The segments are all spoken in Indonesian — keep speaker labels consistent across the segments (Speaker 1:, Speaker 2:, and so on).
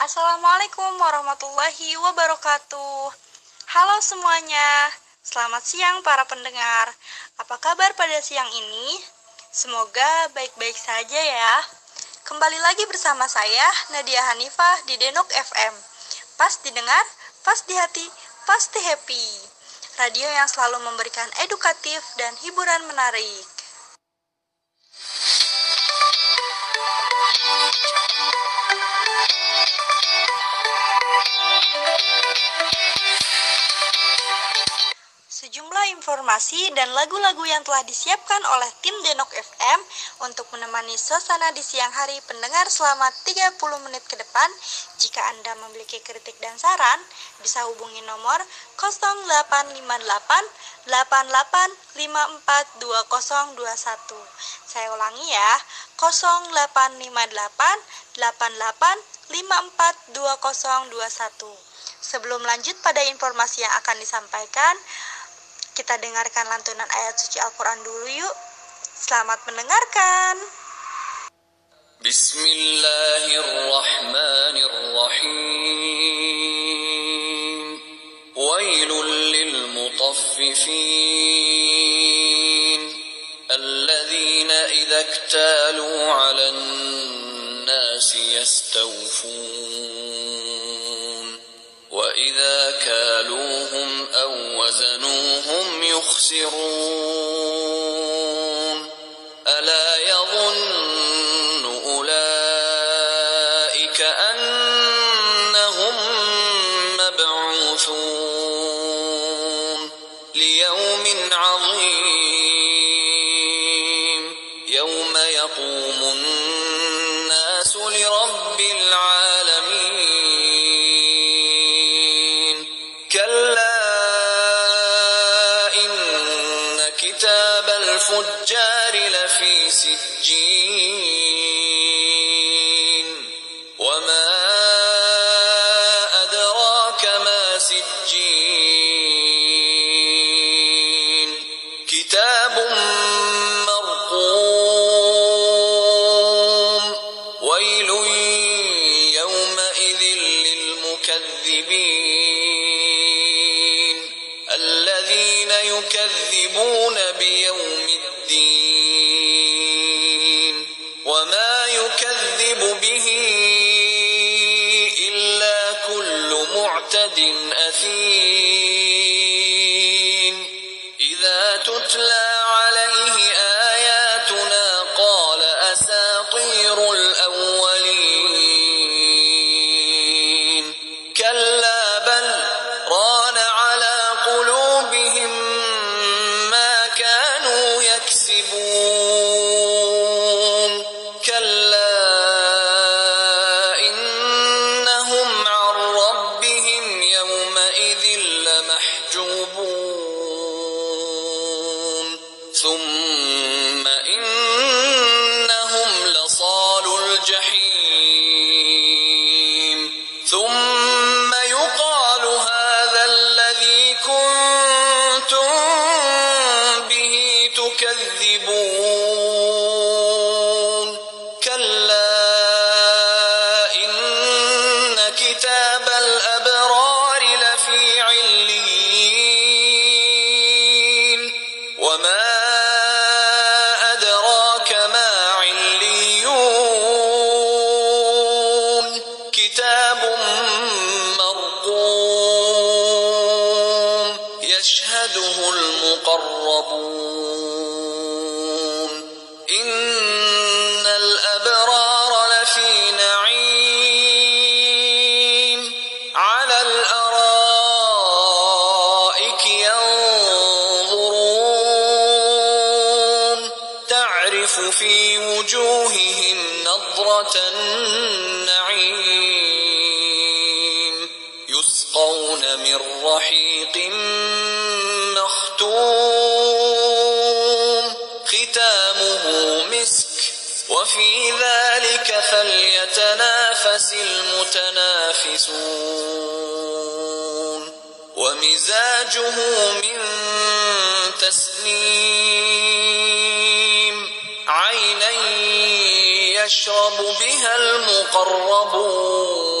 Speaker 1: Assalamualaikum warahmatullahi wabarakatuh. Halo semuanya, selamat siang para pendengar. Apa kabar pada siang ini? Semoga baik-baik saja ya. Kembali lagi bersama saya Nadia Hanifah di Denok FM. Pas didengar, pas di hati, pasti happy. Radio yang selalu memberikan edukatif dan hiburan menarik. Sejumlah informasi dan lagu-lagu yang telah disiapkan oleh tim Denok FM untuk menemani suasana di siang hari pendengar selama 30 menit ke depan. Jika Anda memiliki kritik dan saran, bisa hubungi nomor 0858 88542021. Saya ulangi ya, 0858 88542021. Sebelum lanjut pada informasi yang akan disampaikan, kita dengarkan lantunan ayat suci Al-Quran dulu yuk. Selamat mendengarkan.
Speaker 2: Bismillahirrahmanirrahim. Wailul lil mutaffifin. Alladzina idza iktalu. يخسرون. تتلى ومزاجه من تسنيم عينا يشرب بها المقربون.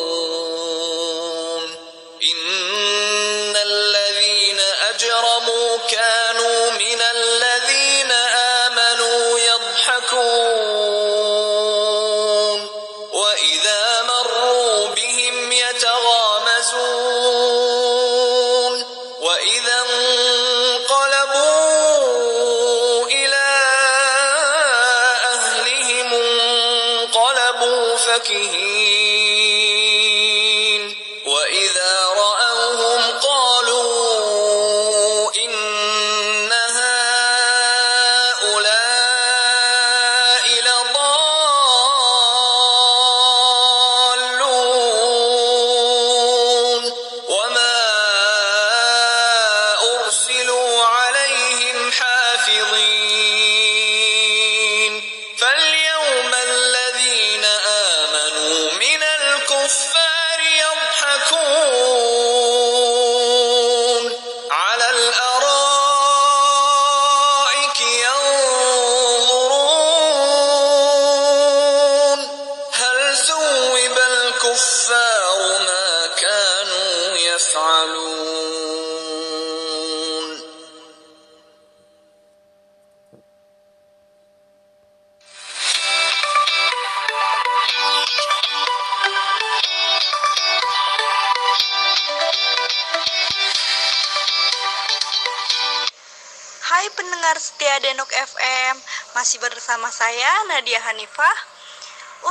Speaker 1: Hanifah.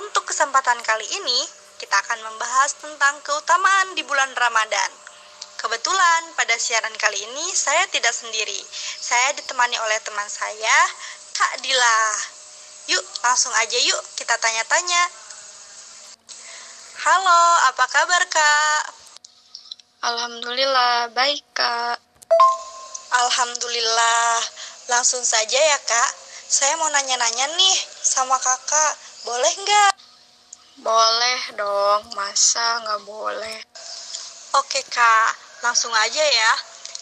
Speaker 1: Untuk kesempatan kali ini, kita akan membahas tentang keutamaan di bulan Ramadan. Kebetulan pada siaran kali ini saya tidak sendiri. Saya ditemani oleh teman saya, Kak Dila. Yuk, langsung aja yuk kita tanya-tanya. Halo, apa kabar Kak?
Speaker 3: Alhamdulillah, baik kak.
Speaker 1: Alhamdulillah. Langsung saja ya kak. Saya mau nanya-nanya nih sama kakak. Boleh nggak?
Speaker 3: Boleh dong, masa nggak boleh?
Speaker 1: Oke kak, langsung aja ya.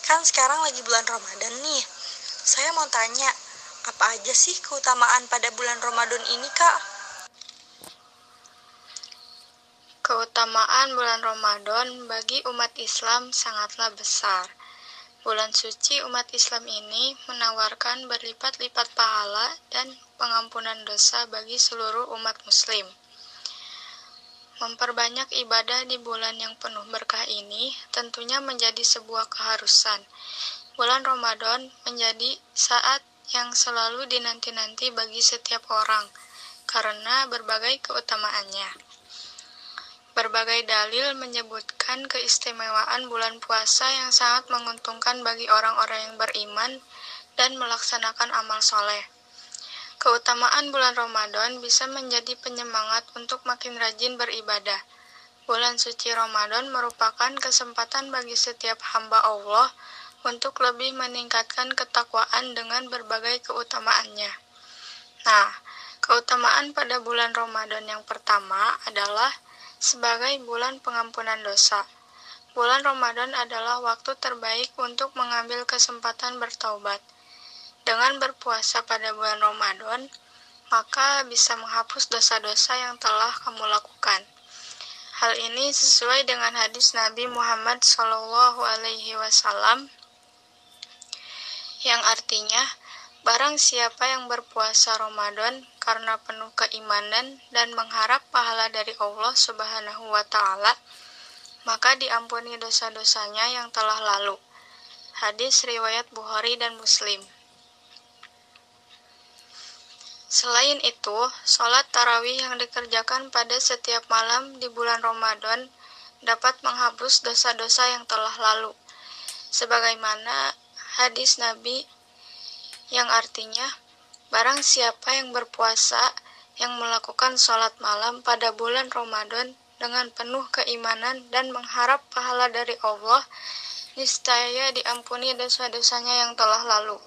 Speaker 1: Kan sekarang lagi bulan Ramadan nih. Saya mau tanya, apa aja sih keutamaan pada bulan Ramadan ini kak?
Speaker 3: Keutamaan bulan Ramadan bagi umat Islam sangatlah besar. Bulan suci umat Islam ini menawarkan berlipat-lipat pahala dan pengampunan dosa bagi seluruh umat muslim. Memperbanyak ibadah di bulan yang penuh berkah ini tentunya menjadi sebuah keharusan. Bulan Ramadan menjadi saat yang selalu dinanti-nanti bagi setiap orang karena berbagai keutamaannya. Berbagai dalil menyebutkan keistimewaan bulan puasa yang sangat menguntungkan bagi orang-orang yang beriman dan melaksanakan amal soleh. Keutamaan bulan Ramadan bisa menjadi penyemangat untuk makin rajin beribadah. Bulan suci Ramadan merupakan kesempatan bagi setiap hamba Allah untuk lebih meningkatkan ketakwaan dengan berbagai keutamaannya. Nah, keutamaan pada bulan Ramadan yang pertama adalah sebagai bulan pengampunan dosa. Bulan Ramadan adalah waktu terbaik untuk mengambil kesempatan bertaubat. Dengan berpuasa pada bulan Ramadan, maka bisa menghapus dosa-dosa yang telah kamu lakukan. Hal ini sesuai dengan hadis Nabi Muhammad Shallallahu Alaihi Wasallam yang artinya Barang siapa yang berpuasa Ramadan karena penuh keimanan dan mengharap pahala dari Allah Subhanahu wa taala, maka diampuni dosa-dosanya yang telah lalu. Hadis riwayat Bukhari dan Muslim. Selain itu, sholat tarawih yang dikerjakan pada setiap malam di bulan Ramadan dapat menghapus dosa-dosa yang telah lalu. Sebagaimana hadis Nabi yang artinya barang siapa yang berpuasa yang melakukan sholat malam pada bulan Ramadan dengan penuh keimanan dan mengharap pahala dari Allah, niscaya diampuni dosa-dosanya yang telah lalu.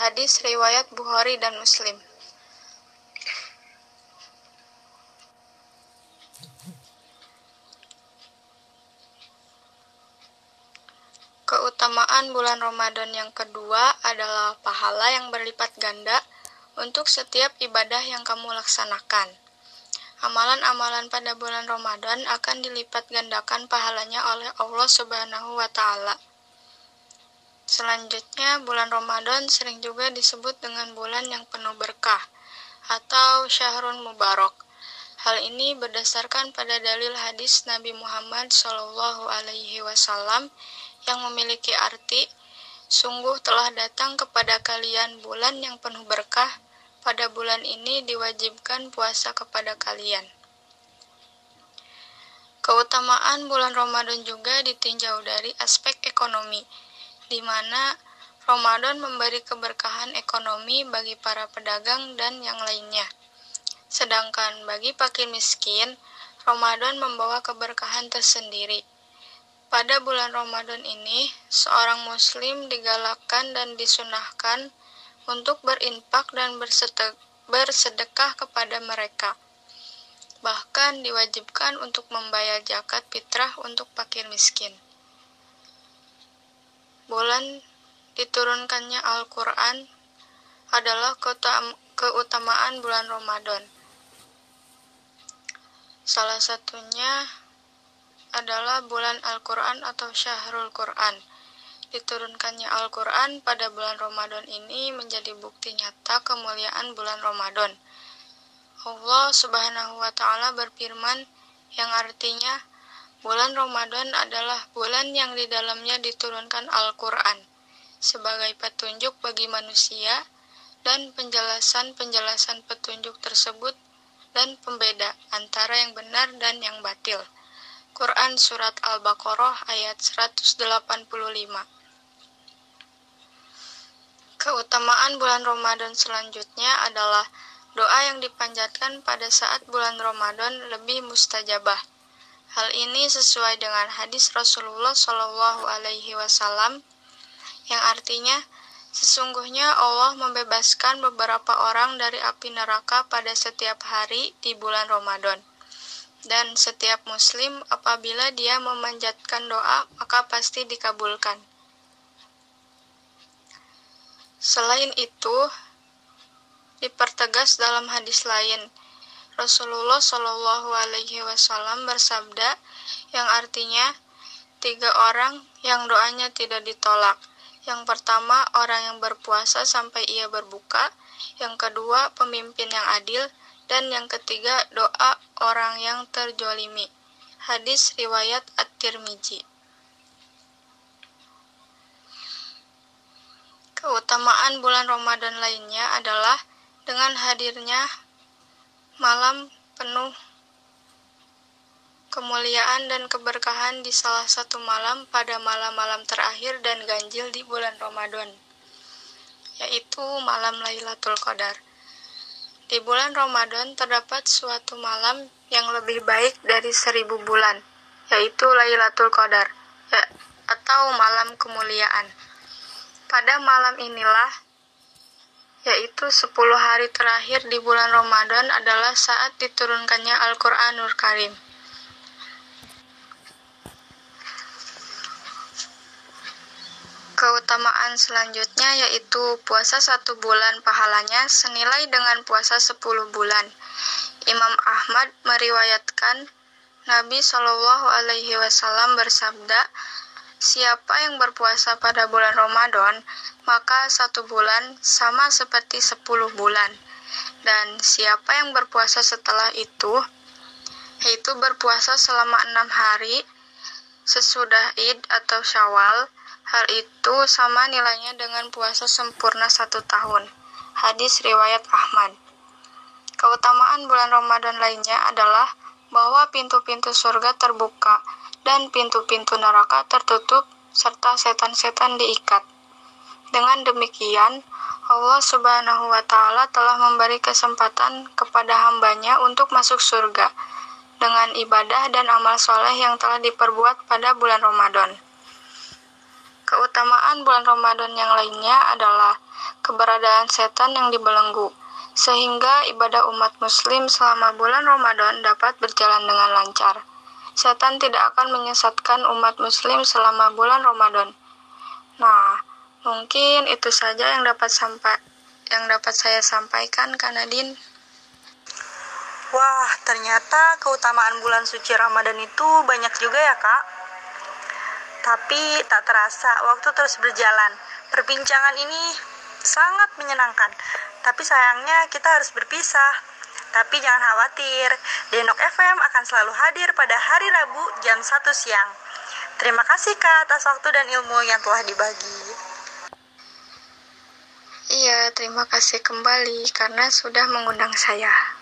Speaker 3: Hadis riwayat Bukhari dan Muslim. Keutamaan bulan Ramadan yang kedua adalah pahala yang berlipat ganda untuk setiap ibadah yang kamu laksanakan. Amalan-amalan pada bulan Ramadan akan dilipat gandakan pahalanya oleh Allah Subhanahu wa taala. Selanjutnya, bulan Ramadan sering juga disebut dengan bulan yang penuh berkah atau Syahrul Mubarak. Hal ini berdasarkan pada dalil hadis Nabi Muhammad Shallallahu alaihi wasallam yang memiliki arti sungguh telah datang kepada kalian bulan yang penuh berkah pada bulan ini diwajibkan puasa kepada kalian Keutamaan bulan Ramadan juga ditinjau dari aspek ekonomi, di mana Ramadan memberi keberkahan ekonomi bagi para pedagang dan yang lainnya. Sedangkan bagi fakir miskin, Ramadan membawa keberkahan tersendiri. Pada bulan Ramadan ini, seorang muslim digalakkan dan disunahkan untuk berinfak dan bersedekah kepada mereka bahkan diwajibkan untuk membayar zakat fitrah untuk fakir miskin. Bulan diturunkannya Al-Quran adalah keutamaan bulan Ramadan. Salah satunya adalah bulan Al-Quran atau Syahrul Quran. Diturunkannya Al-Quran pada bulan Ramadan ini menjadi bukti nyata kemuliaan bulan Ramadan Allah Subhanahu wa taala berfirman yang artinya bulan Ramadan adalah bulan yang di dalamnya diturunkan Al-Qur'an sebagai petunjuk bagi manusia dan penjelasan-penjelasan petunjuk tersebut dan pembeda antara yang benar dan yang batil. Quran Surat Al-Baqarah ayat 185 Keutamaan bulan Ramadan selanjutnya adalah Doa yang dipanjatkan pada saat bulan Ramadan lebih mustajabah. Hal ini sesuai dengan hadis Rasulullah Shallallahu Alaihi Wasallam yang artinya sesungguhnya Allah membebaskan beberapa orang dari api neraka pada setiap hari di bulan Ramadan. Dan setiap muslim apabila dia memanjatkan doa maka pasti dikabulkan. Selain itu, dipertegas dalam hadis lain. Rasulullah Shallallahu Alaihi Wasallam bersabda yang artinya tiga orang yang doanya tidak ditolak. Yang pertama orang yang berpuasa sampai ia berbuka, yang kedua pemimpin yang adil, dan yang ketiga doa orang yang terjolimi. Hadis riwayat At-Tirmizi. Keutamaan bulan Ramadan lainnya adalah dengan hadirnya malam penuh kemuliaan dan keberkahan di salah satu malam pada malam-malam terakhir dan ganjil di bulan Ramadan, yaitu malam Lailatul Qadar. Di bulan Ramadan terdapat suatu malam yang lebih baik dari seribu bulan, yaitu Lailatul Qadar, ya, atau malam kemuliaan. Pada malam inilah yaitu 10 hari terakhir di bulan Ramadan adalah saat diturunkannya Al-Qur'anul Karim. Keutamaan selanjutnya yaitu puasa satu bulan pahalanya senilai dengan puasa 10 bulan. Imam Ahmad meriwayatkan Nabi Shallallahu Alaihi Wasallam bersabda, Siapa yang berpuasa pada bulan Ramadan, maka satu bulan sama seperti sepuluh bulan. Dan siapa yang berpuasa setelah itu, yaitu berpuasa selama enam hari sesudah id atau syawal, hal itu sama nilainya dengan puasa sempurna satu tahun. Hadis riwayat Ahmad. Keutamaan bulan Ramadan lainnya adalah bahwa pintu-pintu surga terbuka dan pintu-pintu neraka tertutup serta setan-setan diikat. Dengan demikian, Allah Subhanahu wa Ta'ala telah memberi kesempatan kepada hambanya untuk masuk surga dengan ibadah dan amal soleh yang telah diperbuat pada bulan Ramadan. Keutamaan bulan Ramadan yang lainnya adalah keberadaan setan yang dibelenggu, sehingga ibadah umat Muslim selama bulan Ramadan dapat berjalan dengan lancar setan tidak akan menyesatkan umat muslim selama bulan Ramadan. Nah, mungkin itu saja yang dapat sampai yang dapat saya sampaikan Kak Nadine.
Speaker 1: Wah, ternyata keutamaan bulan suci Ramadan itu banyak juga ya, Kak. Tapi tak terasa waktu terus berjalan. Perbincangan ini sangat menyenangkan. Tapi sayangnya kita harus berpisah. Tapi jangan khawatir, Denok FM akan selalu hadir pada hari Rabu jam 1 siang. Terima kasih Kak atas waktu dan ilmu yang telah dibagi.
Speaker 3: Iya, terima kasih kembali karena sudah mengundang saya.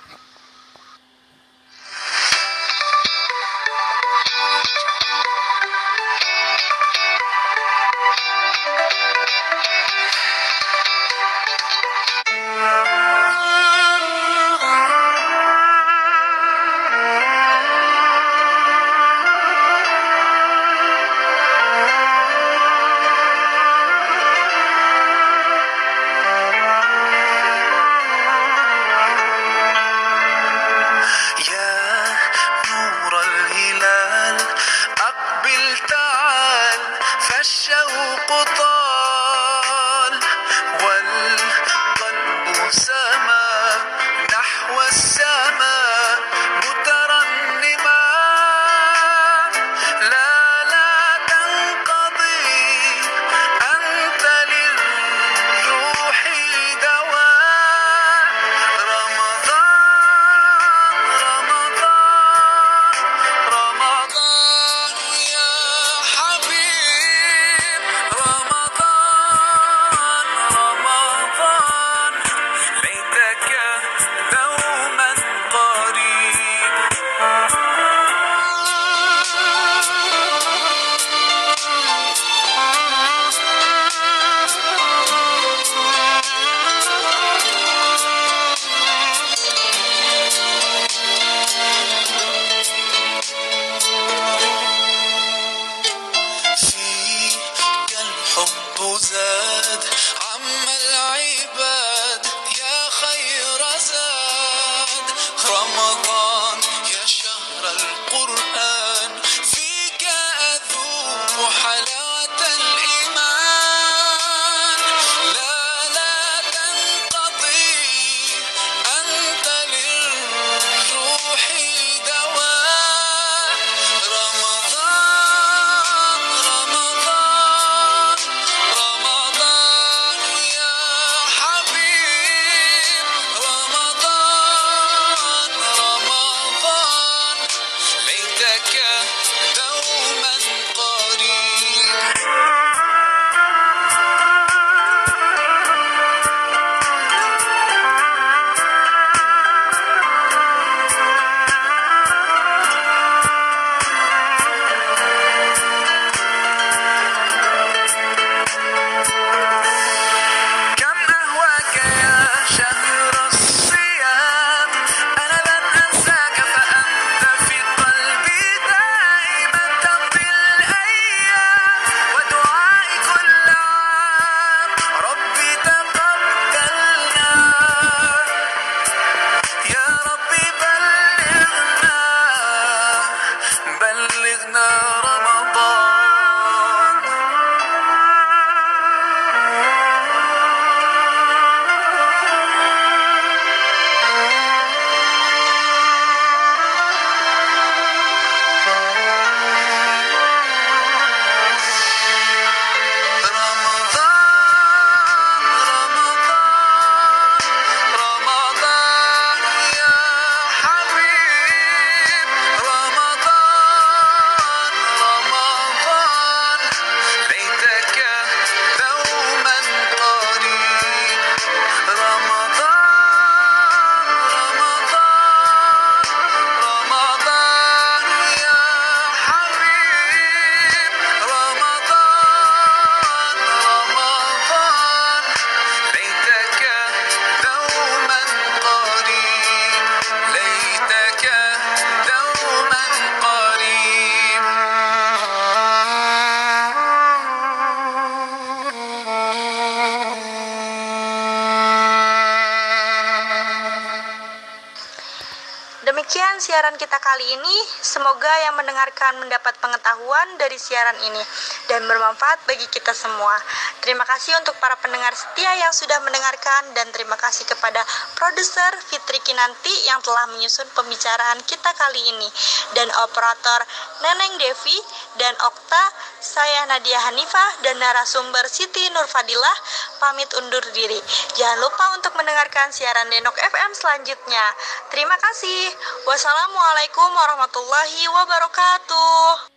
Speaker 1: Kali ini. Semoga yang mendengarkan mendapat pengetahuan dari siaran ini dan bermanfaat bagi kita semua. Terima kasih untuk para pendengar setia yang sudah mendengarkan dan terima kasih kepada produser Fitri Kinanti yang telah menyusun pembicaraan kita kali ini dan operator Neneng Devi dan Okta, saya Nadia Hanifah dan narasumber Siti Nurfadilah pamit undur diri. Jangan lupa untuk mendengarkan siaran Denok FM selanjutnya. Terima kasih. Wassalamualaikum warahmatullahi wabarakatuh.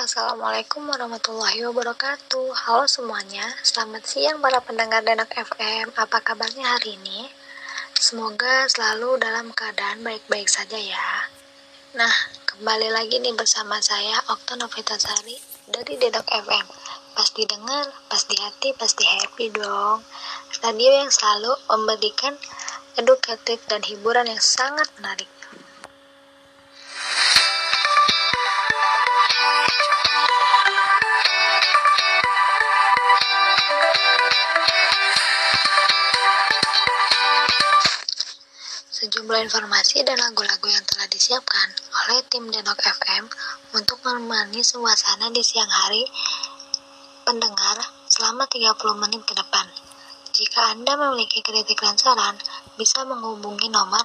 Speaker 4: Assalamualaikum warahmatullahi wabarakatuh Halo semuanya, selamat siang para pendengar Denak FM Apa kabarnya hari ini? Semoga selalu dalam keadaan baik-baik saja ya Nah, kembali lagi nih bersama saya Okta Novitasari dari Denak FM Pasti dengar, pasti hati, pasti happy dong. Radio yang selalu memberikan edukatif dan hiburan yang sangat menarik. Sejumlah informasi dan lagu-lagu yang telah disiapkan oleh tim Denok FM untuk menemani suasana di siang hari pendengar selama 30 menit ke depan. Jika Anda memiliki kritik dan saran, bisa menghubungi nomor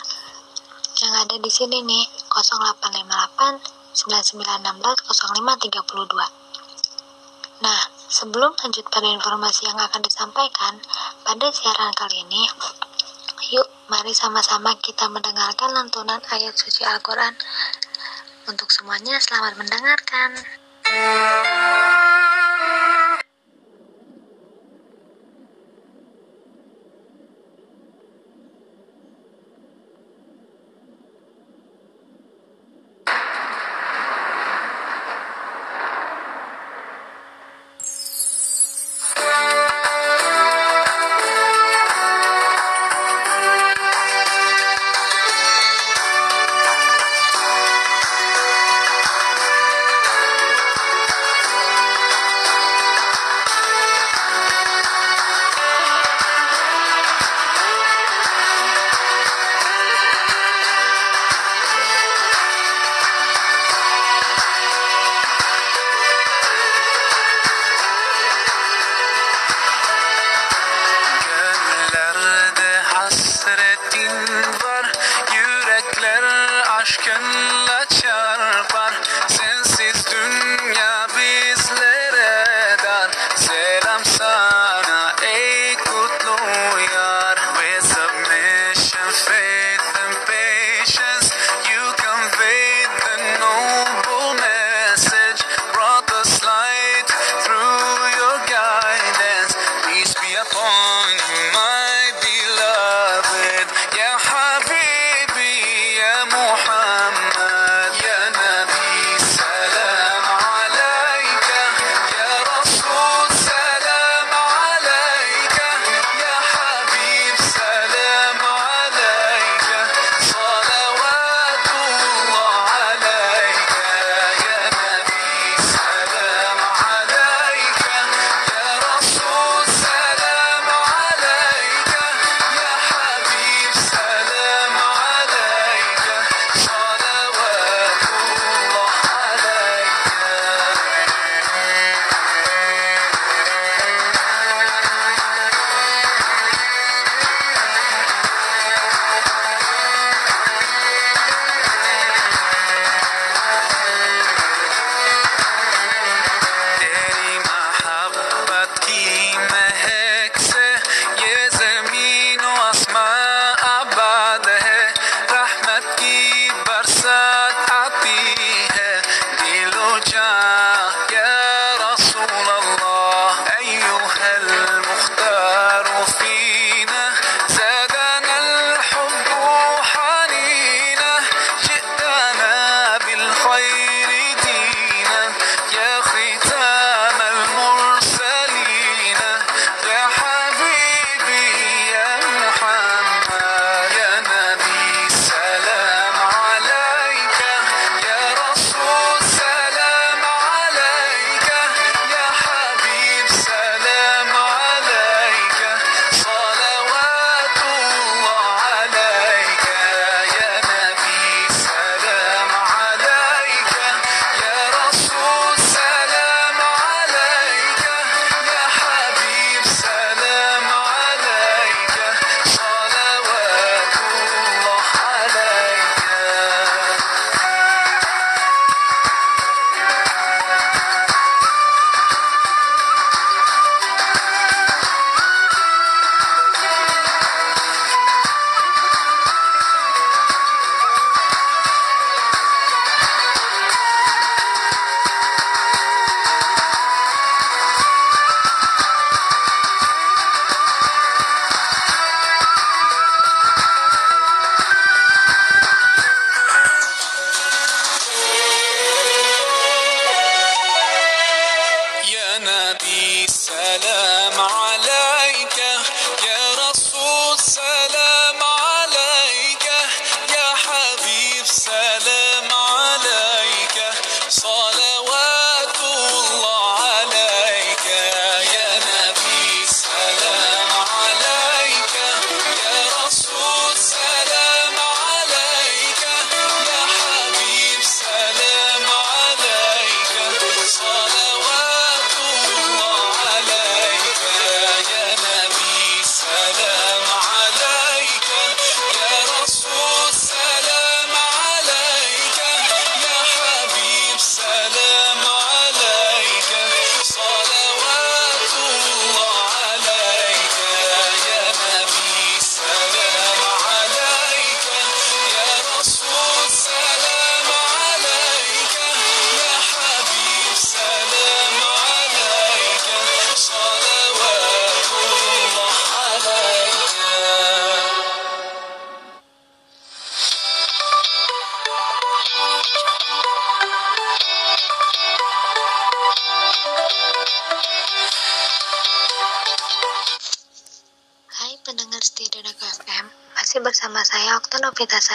Speaker 4: yang ada di sini nih 0858 9916 0532. Nah, sebelum lanjut pada informasi yang akan disampaikan pada siaran kali ini, Yuk, mari sama-sama kita mendengarkan lantunan ayat suci Al-Quran. Untuk semuanya, selamat mendengarkan.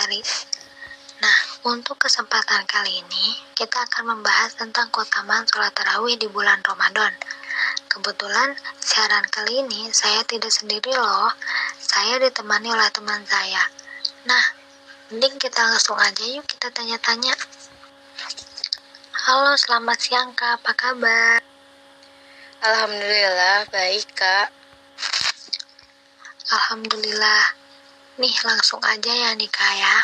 Speaker 4: Novitasari. Nah, untuk kesempatan kali ini, kita akan membahas tentang keutamaan sholat tarawih di bulan Ramadan. Kebetulan, siaran kali ini saya tidak sendiri loh, saya ditemani oleh teman saya. Nah, mending kita langsung aja yuk kita tanya-tanya. Halo, selamat siang kak, apa kabar?
Speaker 5: Alhamdulillah, baik kak.
Speaker 4: Alhamdulillah. Nih langsung aja ya nih kak ya.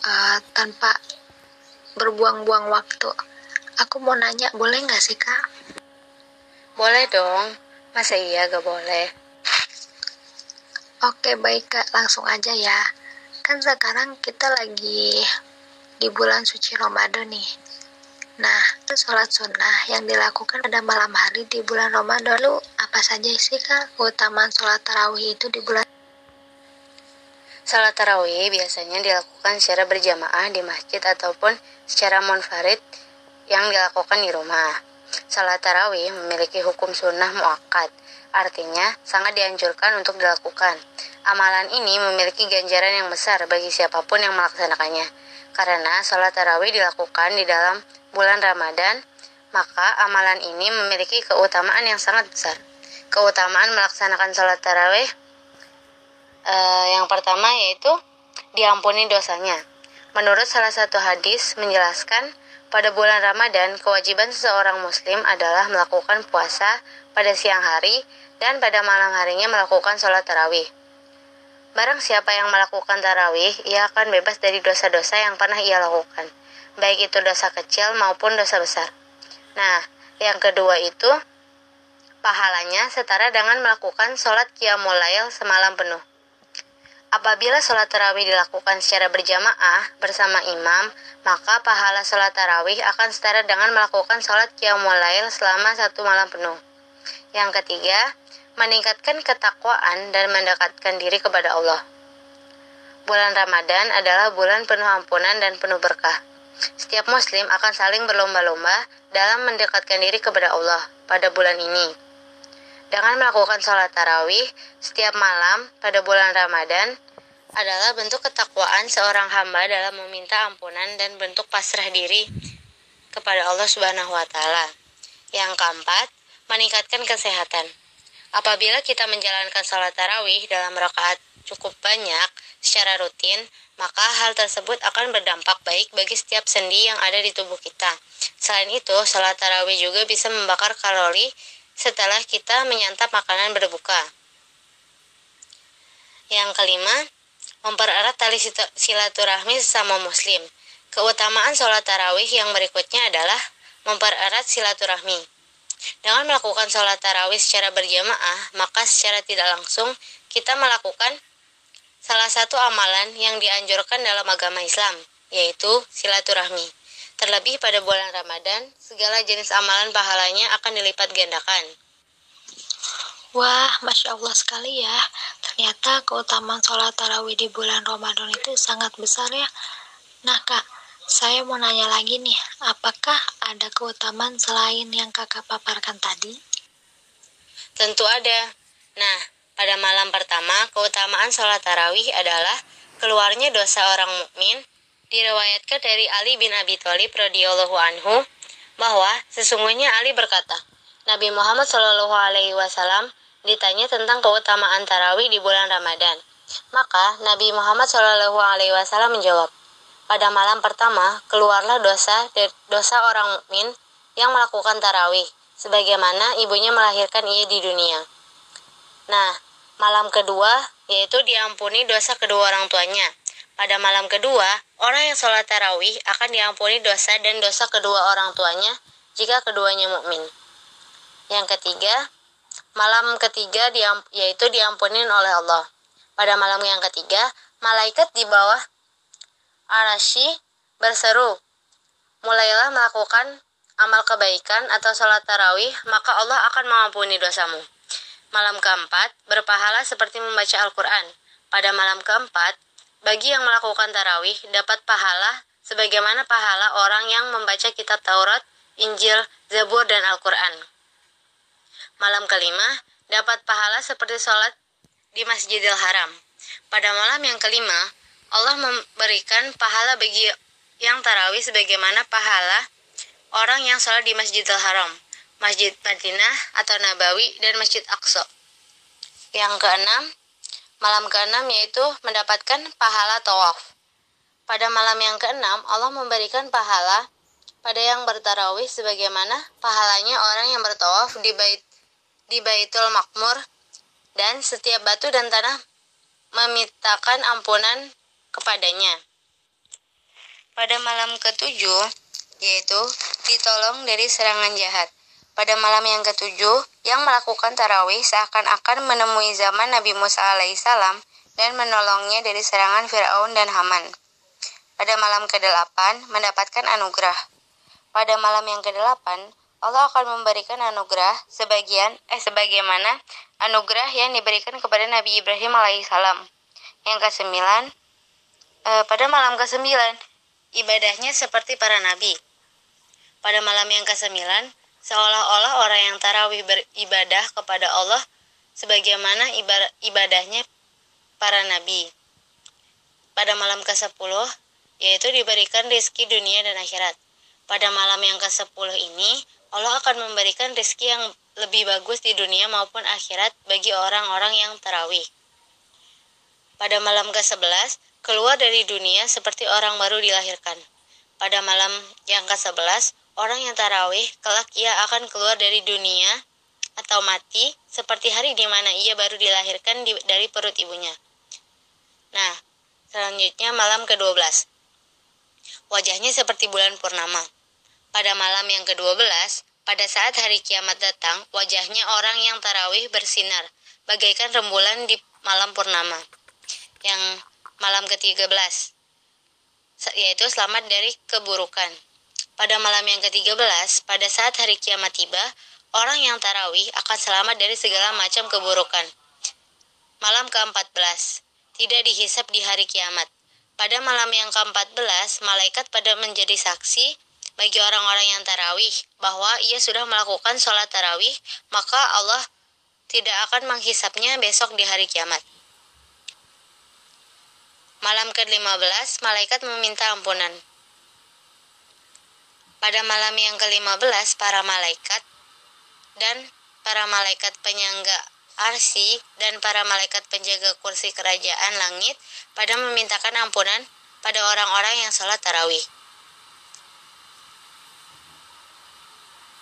Speaker 4: Eh, tanpa berbuang-buang waktu. Aku mau nanya, boleh nggak sih kak?
Speaker 5: Boleh dong, masa iya gak boleh?
Speaker 4: Oke baik kak, langsung aja ya. Kan sekarang kita lagi di bulan suci Ramadan nih. Nah, itu sholat sunnah yang dilakukan pada malam hari di bulan Ramadan. Lalu apa saja sih kak keutamaan sholat tarawih itu di bulan
Speaker 5: Salat tarawih biasanya dilakukan secara berjamaah di masjid ataupun secara munfarid yang dilakukan di rumah. Salat tarawih memiliki hukum sunnah muakkad, artinya sangat dianjurkan untuk dilakukan. Amalan ini memiliki ganjaran yang besar bagi siapa pun yang melaksanakannya. Karena salat tarawih dilakukan di dalam bulan Ramadan, maka amalan ini memiliki keutamaan yang sangat besar. Keutamaan melaksanakan salat tarawih Eh, yang pertama yaitu diampuni dosanya. Menurut salah satu hadis menjelaskan pada bulan Ramadan kewajiban seseorang muslim adalah melakukan puasa pada siang hari dan pada malam harinya melakukan sholat tarawih. Barang siapa yang melakukan tarawih, ia akan bebas dari dosa-dosa yang pernah ia lakukan, baik itu dosa kecil maupun dosa besar. Nah, yang kedua itu pahalanya setara dengan melakukan sholat qiyamul semalam penuh. Apabila sholat tarawih dilakukan secara berjamaah bersama imam, maka pahala sholat tarawih akan setara dengan melakukan sholat qiyamul lail selama satu malam penuh. Yang ketiga, meningkatkan ketakwaan dan mendekatkan diri kepada Allah. Bulan Ramadan adalah bulan penuh ampunan dan penuh berkah. Setiap muslim akan saling berlomba-lomba dalam mendekatkan diri kepada Allah pada bulan ini. Dengan melakukan sholat tarawih setiap malam pada bulan Ramadan adalah bentuk ketakwaan seorang hamba dalam meminta ampunan dan bentuk pasrah diri kepada Allah Subhanahu wa taala. Yang keempat, meningkatkan kesehatan. Apabila kita menjalankan sholat tarawih dalam rakaat cukup banyak secara rutin, maka hal tersebut akan berdampak baik bagi setiap sendi yang ada di tubuh kita. Selain itu, sholat tarawih juga bisa membakar kalori setelah kita menyantap makanan berbuka. Yang kelima, mempererat tali silaturahmi sesama muslim. Keutamaan sholat tarawih yang berikutnya adalah mempererat silaturahmi. Dengan melakukan sholat tarawih secara berjamaah, maka secara tidak langsung kita melakukan salah satu amalan yang dianjurkan dalam agama Islam, yaitu silaturahmi. Terlebih pada bulan Ramadan, segala jenis amalan pahalanya akan dilipat gandakan.
Speaker 4: Wah, Masya Allah sekali ya. Ternyata keutamaan sholat tarawih di bulan Ramadan itu sangat besar ya. Nah kak, saya mau nanya lagi nih, apakah ada keutamaan selain yang kakak paparkan tadi?
Speaker 5: Tentu ada. Nah, pada malam pertama, keutamaan sholat tarawih adalah keluarnya dosa orang mukmin. Diriwayatkan dari Ali bin Abi Thalib radhiyallahu anhu bahwa sesungguhnya Ali berkata, Nabi Muhammad Shallallahu alaihi wasallam ditanya tentang keutamaan tarawih di bulan Ramadan. Maka Nabi Muhammad Shallallahu alaihi wasallam menjawab, pada malam pertama keluarlah dosa dosa orang mukmin yang melakukan tarawih sebagaimana ibunya melahirkan ia di dunia. Nah, malam kedua yaitu diampuni dosa kedua orang tuanya. Pada malam kedua, orang yang sholat tarawih akan diampuni dosa dan dosa kedua orang tuanya jika keduanya mukmin. Yang ketiga, malam ketiga diamp yaitu diampunin oleh Allah. Pada malam yang ketiga, malaikat di bawah arasy berseru, mulailah melakukan amal kebaikan atau sholat tarawih, maka Allah akan mengampuni dosamu. Malam keempat, berpahala seperti membaca Al-Quran. Pada malam keempat, bagi yang melakukan tarawih dapat pahala sebagaimana pahala orang yang membaca kitab Taurat, Injil, Zabur, dan Al-Quran. Malam kelima, dapat pahala seperti sholat di Masjidil Haram. Pada malam yang kelima, Allah memberikan pahala bagi yang tarawih sebagaimana pahala orang yang sholat di Masjidil Haram, Masjid Madinah atau Nabawi, dan Masjid Aqsa. Yang keenam, Malam keenam yaitu mendapatkan pahala tawaf. Pada malam yang keenam, Allah memberikan pahala pada yang bertarawih sebagaimana pahalanya orang yang bertawaf di bait di Baitul Makmur dan setiap batu dan tanah memintakan ampunan kepadanya. Pada malam ketujuh, yaitu ditolong dari serangan jahat. Pada malam yang ketujuh, yang melakukan tarawih seakan-akan menemui zaman Nabi Musa alaihissalam dan menolongnya dari serangan Firaun dan Haman. Pada malam ke-8, mendapatkan anugerah. Pada malam yang ke-8, Allah akan memberikan anugerah sebagian eh sebagaimana anugerah yang diberikan kepada Nabi Ibrahim alaihissalam. Yang ke-9, eh, pada malam ke-9, ibadahnya seperti para nabi. Pada malam yang ke-9, seolah-olah orang yang tarawih beribadah kepada Allah sebagaimana ibadahnya para nabi. Pada malam ke-10, yaitu diberikan rezeki dunia dan akhirat. Pada malam yang ke-10 ini, Allah akan memberikan rezeki yang lebih bagus di dunia maupun akhirat bagi orang-orang yang tarawih. Pada malam ke-11, keluar dari dunia seperti orang baru dilahirkan. Pada malam yang ke-11, Orang yang tarawih, kelak ia akan keluar dari dunia atau mati seperti hari di mana ia baru dilahirkan di, dari perut ibunya. Nah, selanjutnya malam ke-12. Wajahnya seperti bulan purnama. Pada malam yang ke-12, pada saat hari kiamat datang, wajahnya orang yang tarawih bersinar, bagaikan rembulan di malam purnama. Yang malam ke-13, yaitu selamat dari keburukan. Pada malam yang ke-13, pada saat hari kiamat tiba, orang yang tarawih akan selamat dari segala macam keburukan. Malam ke-14, tidak dihisap di hari kiamat. Pada malam yang ke-14, malaikat pada menjadi saksi bagi orang-orang yang tarawih bahwa ia sudah melakukan sholat tarawih, maka Allah tidak akan menghisapnya besok di hari kiamat. Malam ke-15, malaikat meminta ampunan. Pada malam yang ke-15, para malaikat dan para malaikat penyangga arsi dan para malaikat penjaga kursi kerajaan langit pada memintakan ampunan pada orang-orang yang sholat tarawih.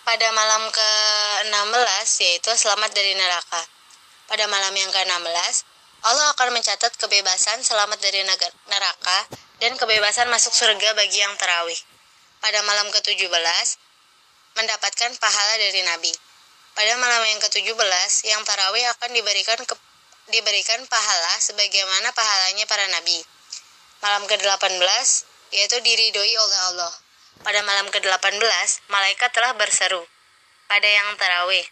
Speaker 5: Pada malam ke-16 yaitu selamat dari neraka. Pada malam yang ke-16, Allah akan mencatat kebebasan selamat dari neraka dan kebebasan masuk surga bagi yang tarawih pada malam ke-17 mendapatkan pahala dari Nabi. Pada malam yang ke-17 yang tarawih akan diberikan ke, diberikan pahala sebagaimana pahalanya para nabi. Malam ke-18 yaitu diridhoi oleh Allah. Pada malam ke-18 malaikat telah berseru pada yang tarawih.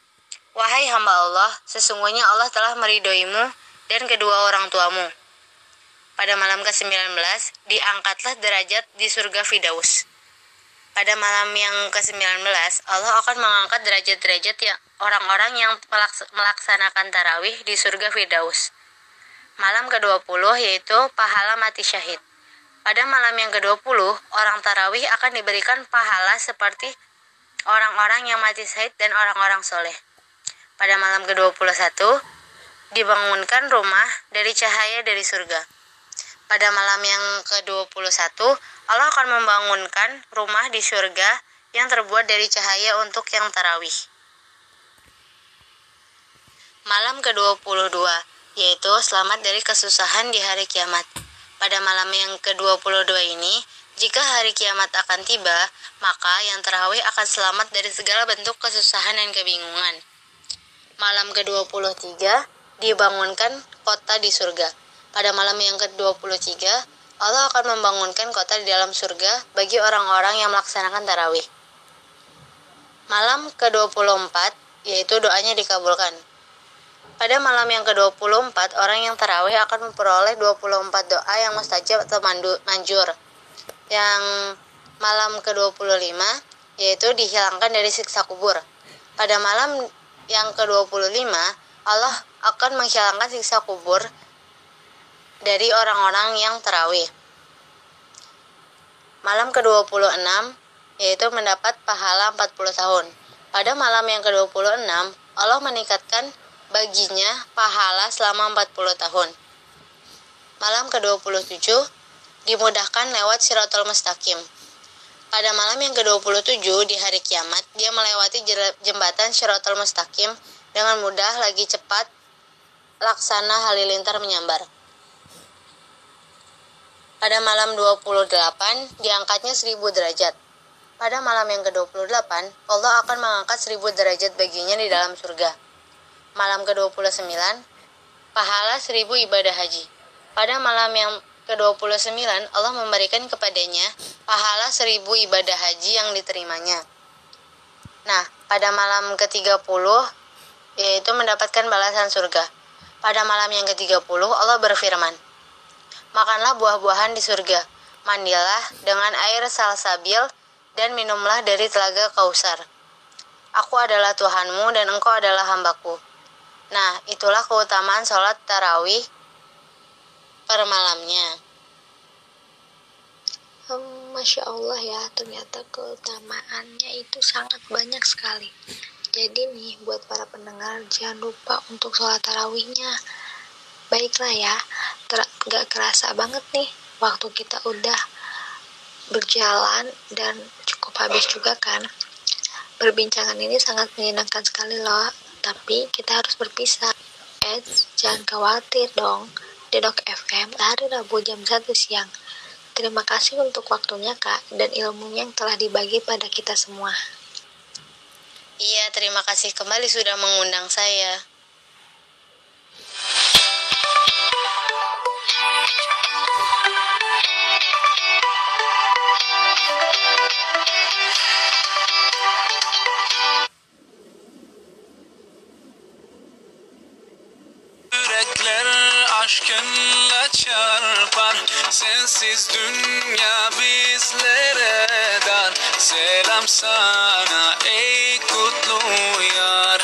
Speaker 5: Wahai hamba Allah, sesungguhnya Allah telah meridhoimu dan kedua orang tuamu. Pada malam ke-19 diangkatlah derajat di surga Fidaus. Pada malam yang ke-19, Allah akan mengangkat derajat-derajat yang orang-orang yang melaks- melaksanakan tarawih di surga Firdaus. Malam ke-20 yaitu pahala mati syahid. Pada malam yang ke-20, orang tarawih akan diberikan pahala seperti orang-orang yang mati syahid dan orang-orang soleh. Pada malam ke-21, dibangunkan rumah dari cahaya dari surga. Pada malam yang ke-21, Allah akan membangunkan rumah di surga yang terbuat dari cahaya untuk yang tarawih. Malam ke-22, yaitu selamat dari kesusahan di hari kiamat. Pada malam yang ke-22 ini, jika hari kiamat akan tiba, maka yang terawih akan selamat dari segala bentuk kesusahan dan kebingungan. Malam ke-23, dibangunkan kota di surga. Pada malam yang ke-23, Allah akan membangunkan kota di dalam surga bagi orang-orang yang melaksanakan tarawih. Malam ke-24, yaitu doanya dikabulkan. Pada malam yang ke-24, orang yang tarawih akan memperoleh 24 doa yang mustajab atau mandu, manjur. Yang malam ke-25, yaitu dihilangkan dari siksa kubur. Pada malam yang ke-25, Allah akan menghilangkan siksa kubur dari orang-orang yang terawih. Malam ke-26 yaitu mendapat pahala 40 tahun. Pada malam yang ke-26, Allah meningkatkan baginya pahala selama 40 tahun. Malam ke-27 dimudahkan lewat Siratul Mustaqim. Pada malam yang ke-27 di hari kiamat, dia melewati jembatan Siratul Mustaqim dengan mudah lagi cepat laksana halilintar menyambar. Pada malam 28, diangkatnya 1000 derajat. Pada malam yang ke-28, Allah akan mengangkat 1000 derajat baginya di dalam surga. Malam ke-29, pahala 1000 ibadah haji. Pada malam yang ke-29, Allah memberikan kepadanya pahala 1000 ibadah haji yang diterimanya. Nah, pada malam ke-30, yaitu mendapatkan balasan surga. Pada malam yang ke-30, Allah berfirman, Makanlah buah-buahan di surga, mandilah dengan air salsabil, dan minumlah dari telaga kausar. Aku adalah Tuhanmu dan engkau adalah hambaku. Nah, itulah keutamaan sholat tarawih per malamnya.
Speaker 6: Hmm, Masya Allah ya, ternyata keutamaannya itu sangat banyak sekali. Jadi nih, buat para pendengar, jangan lupa untuk sholat tarawihnya. Baiklah ya, ter- gak kerasa banget nih waktu kita udah berjalan dan cukup habis juga kan. Perbincangan ini sangat menyenangkan sekali loh, tapi kita harus berpisah. Eh, jangan khawatir dong. Dedok FM hari Rabu jam 1 siang. Terima kasih untuk waktunya kak dan ilmunya yang telah dibagi pada kita semua.
Speaker 5: Iya, terima kasih kembali sudah mengundang saya.
Speaker 7: Yürekler aşkınla çarpar. Sensiz dünya bizlere dar. Selam sana ey kutlu yar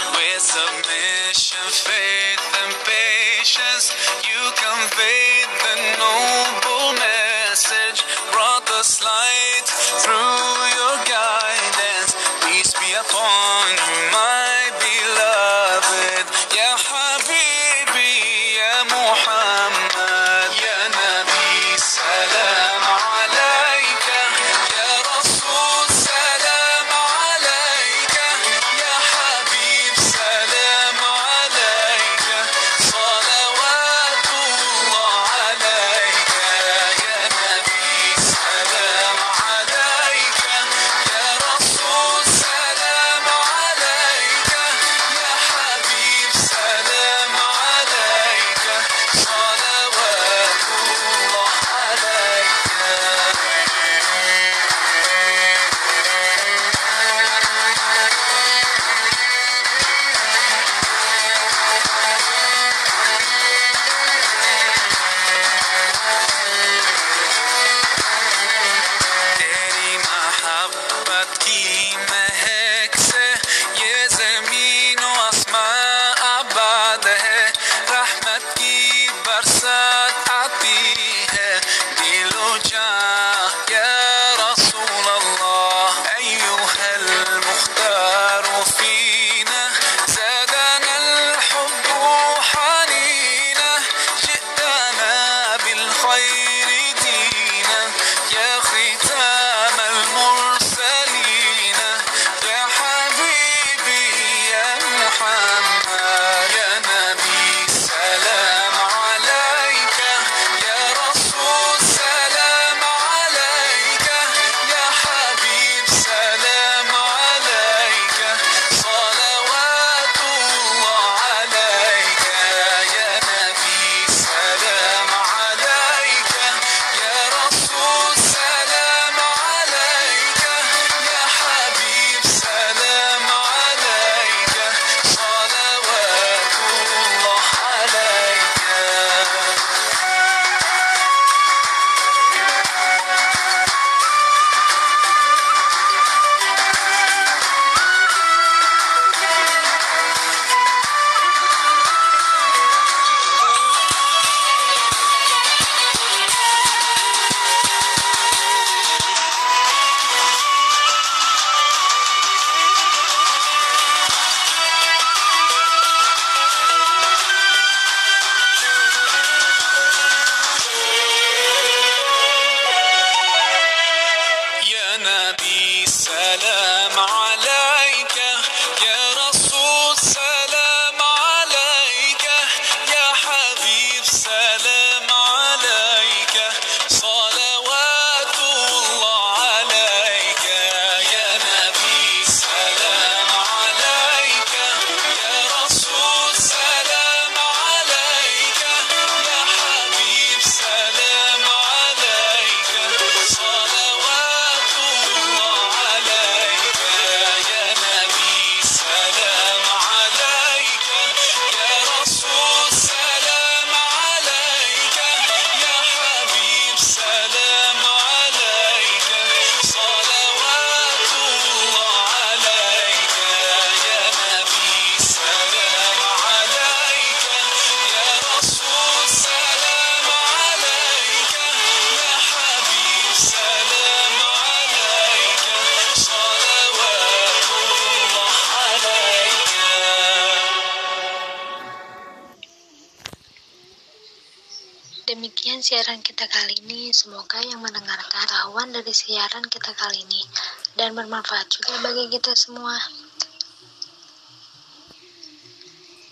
Speaker 6: Demikian siaran kita kali ini. Semoga yang mendengarkan tahuan dari siaran kita kali ini dan bermanfaat juga bagi kita semua.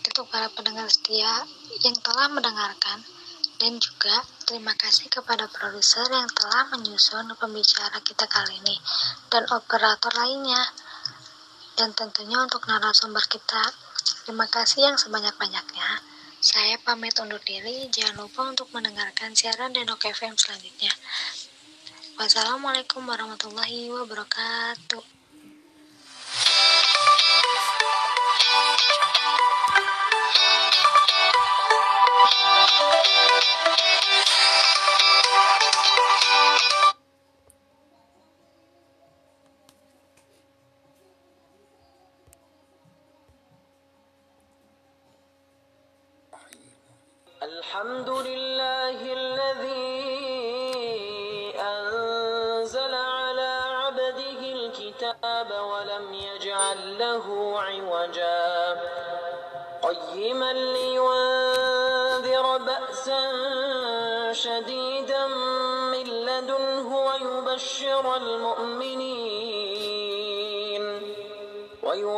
Speaker 6: Untuk para pendengar setia yang telah mendengarkan dan juga terima kasih kepada produser yang telah menyusun pembicara kita kali ini dan operator lainnya. Dan tentunya untuk narasumber kita, terima kasih yang sebanyak-banyaknya. Saya pamit undur diri, jangan lupa untuk mendengarkan siaran Denok FM selanjutnya. Wassalamualaikum warahmatullahi wabarakatuh.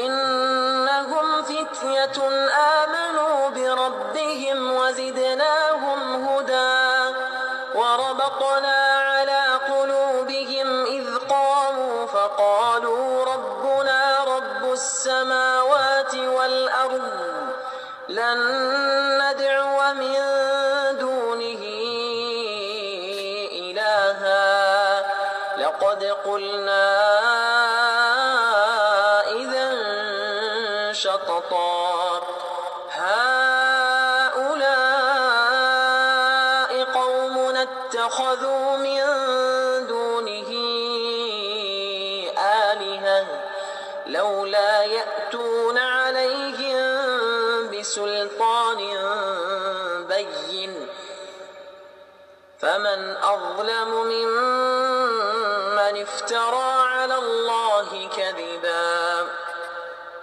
Speaker 8: إنهم فتية آمنوا بربهم وزدناهم هدى وربطنا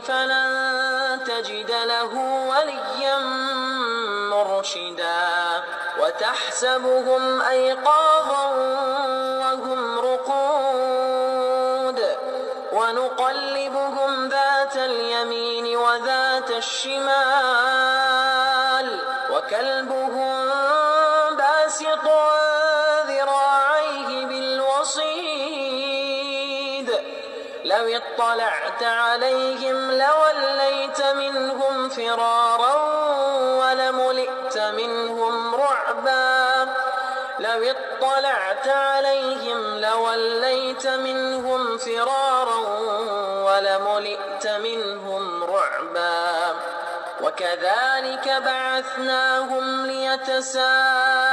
Speaker 8: فلن تجد له وليا مرشدا وتحسبهم أيقاظا وهم رقود ونقلبهم ذات اليمين وذات الشمال اطلعت عليهم لوليت منهم فرارا ولملئت منهم رعبا. لو اطلعت عليهم لوليت منهم فرارا ولملئت منهم رعبا. وكذلك بعثناهم ليتساءلوا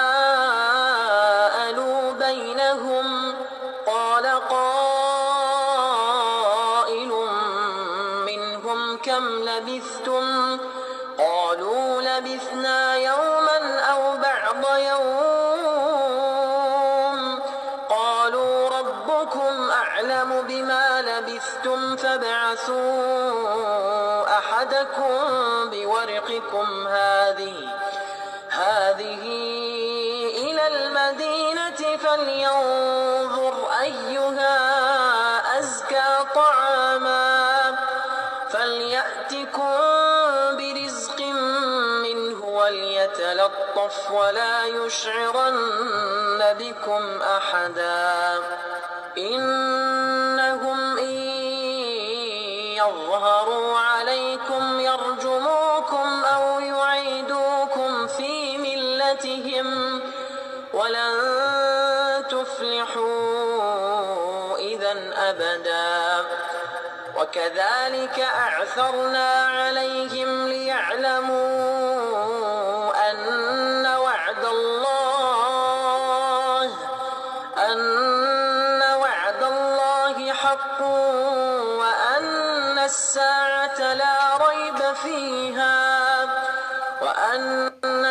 Speaker 8: وليتلطف ولا يشعرن بكم أحدا. إنهم إن يظهروا عليكم يرجموكم أو يعيدوكم في ملتهم ولن تفلحوا إذا أبدا. وكذلك أعثرنا عليهم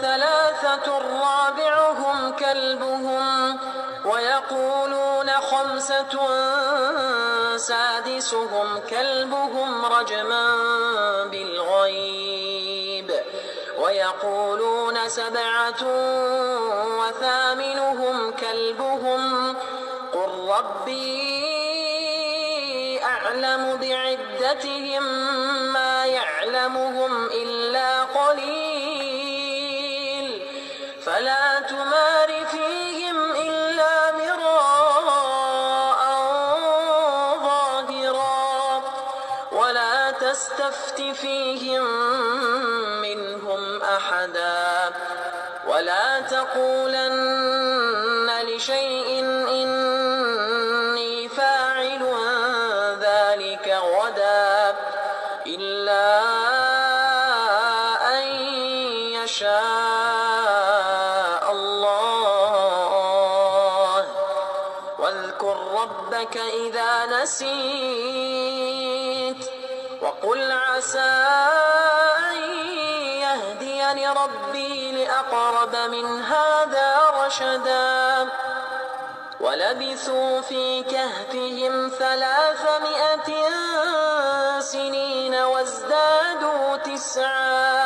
Speaker 8: ثلاثة رابعهم كلبهم ويقولون خمسة سادسهم كلبهم رجما بالغيب ويقولون سبعة وثامنهم كلبهم قل ربي أعلم بعدتهم ما يعلمهم نسيت. وقل عسى أن يهديني ربي لأقرب من هذا رشدا. ولبثوا في كهفهم ثلاثمائة سنين وازدادوا تسعا.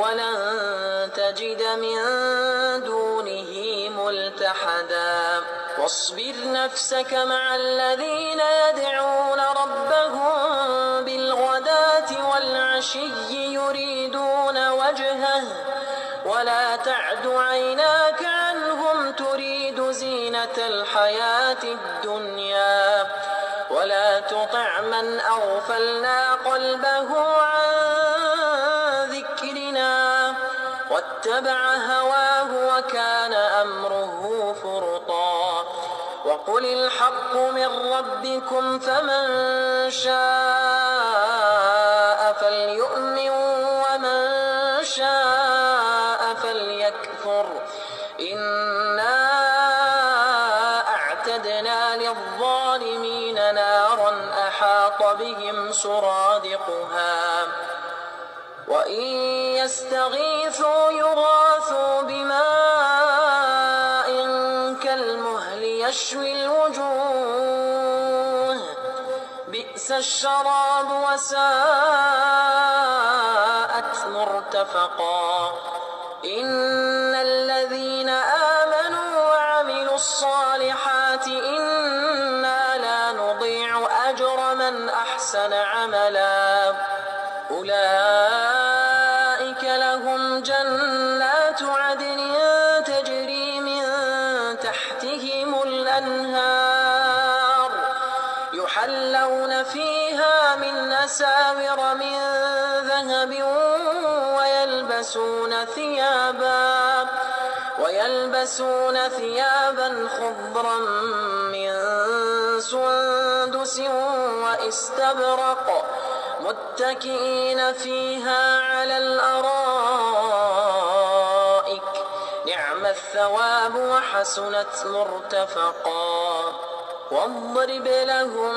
Speaker 8: ولن تجد من دونه ملتحدا. واصبر نفسك مع الذين يدعون ربهم بالغداة والعشي يريدون وجهه. ولا تعد عيناك عنهم تريد زينة الحياة الدنيا. ولا تطع من أغفلنا قلبه عن واتبع هواه وكان أمره فرطا. وقل الحق من ربكم فمن شاء فليؤمن ومن شاء فليكفر. إنا أعتدنا للظالمين نارا أحاط بهم سرادقها. وإن يستغيثوا يغاثوا بماء كالمهل يشوي الوجوه. بئس الشراب وساءت مرتفقا. إن الذين آمنوا ويلبسون ثيابا ويلبسون ثيابا خضرا من سندس واستبرق متكئين فيها على الأرائك. نعم الثواب وحسنت مرتفقا. واضرب لهم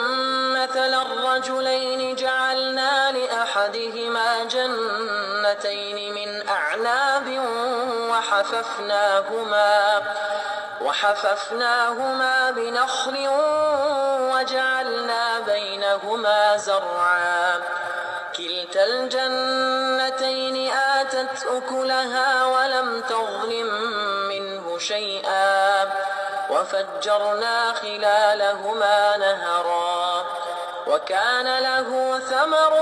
Speaker 8: مثل الرجلين جعلنا لأحدهما جنتين من وحففناهما وحففناهما بنخل وجعلنا بينهما زرعا. كلتا الجنتين آتت أكلها ولم تظلم منه شيئا. وفجرنا خلالهما نهرا. وكان له ثمر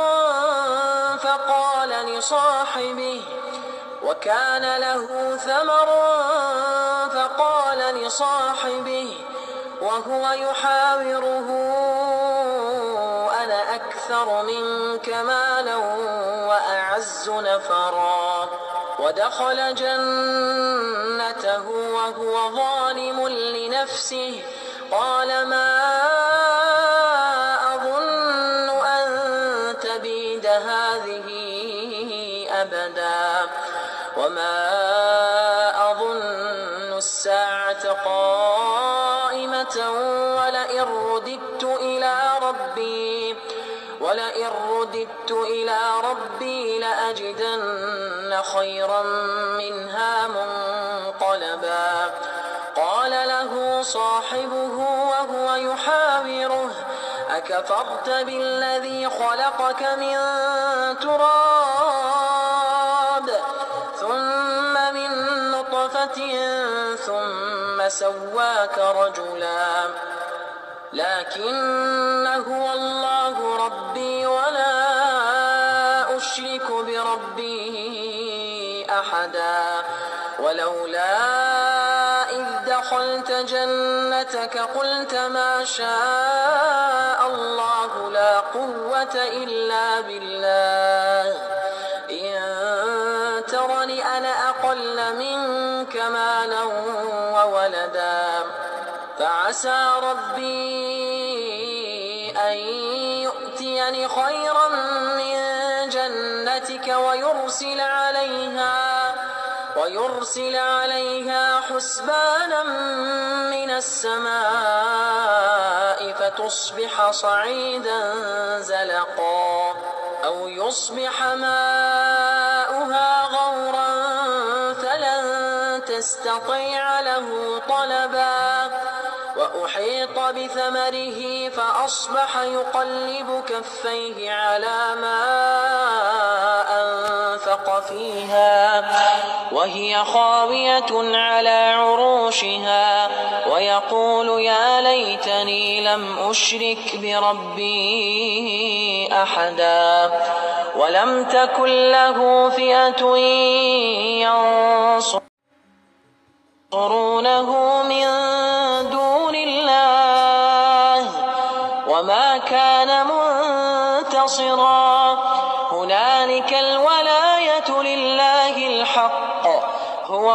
Speaker 8: فقال لصاحبه وكان له ثمر فقال لصاحبه وهو يحاوره أنا أكثر منك مالا وأعز نفرا. ودخل جنته وهو ظالم لنفسه قال ما خيرا منها منقلبا. قال له صاحبه وهو يحاوره أكفرت بالذي خلقك من تراب ثم من نطفة ثم سواك رجلا. لكن هو الله ربي ولولا إذ دخلت جنتك قلت ما شاء أرسل عليها حسبانا من السماء فتصبح صعيدا زلقا أو يصبح ماؤها غورا فلن تستطيع له طلبا وأحيط بثمره فأصبح يقلب كفيه على ماء أنفق فيها وهي خاوية على عروشها ويقول يا ليتني لم أشرك بربي أحدا ولم تكن له فئة ينصرونه من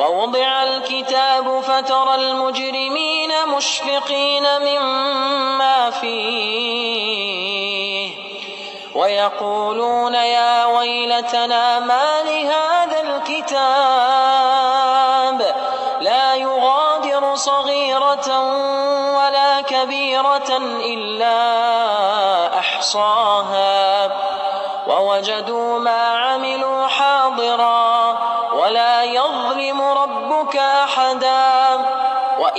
Speaker 8: ووضع الكتاب فترى المجرمين مشفقين مما فيه ويقولون يا ويلتنا ما لهذا الكتاب لا يغادر صغيرة ولا كبيرة إلا أحصاها ووجدوا ما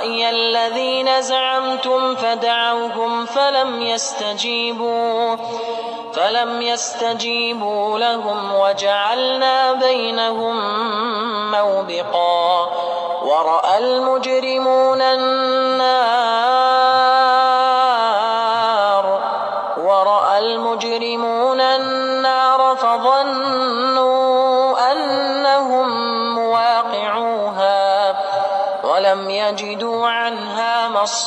Speaker 8: شركائي الذين زعمتم فدعوهم فلم يستجيبوا فلم يستجيبوا لهم وجعلنا بينهم موبقا. ورأى المجرمون النار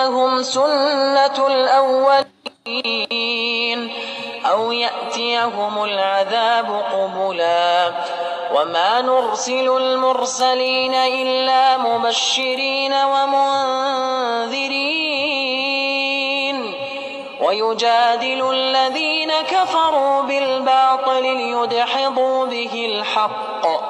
Speaker 8: تأتيهم سنة الأولين أو يأتيهم العذاب قبلا وما نرسل المرسلين إلا مبشرين ومنذرين ويجادل الذين كفروا بالباطل ليدحضوا به الحق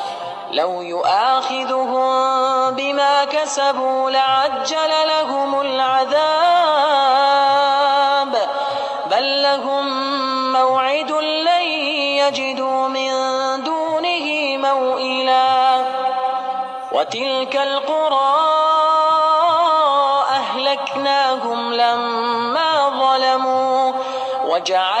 Speaker 8: لو يؤاخذهم بما كسبوا لعجل لهم العذاب. بل لهم موعد لن يجدوا من دونه موئلا. وتلك القرى أهلكناهم لما ظلموا. وجعلنا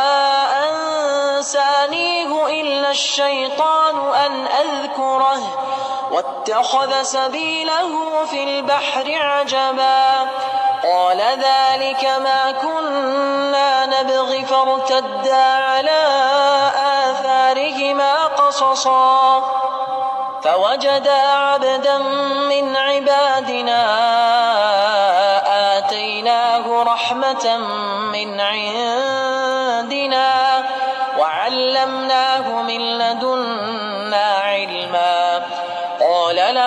Speaker 8: الشيطان أن أذكره واتخذ سبيله في البحر عجبا قال ذلك ما كنا نبغي فارتدا على آثارهما قصصا فوجدا عبدا من عبادنا آتيناه رحمة من عندنا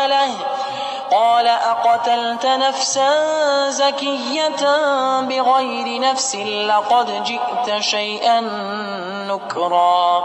Speaker 8: فقتله قال أقتلت نفسا زكية بغير نفس لقد جئت شيئا نكرا.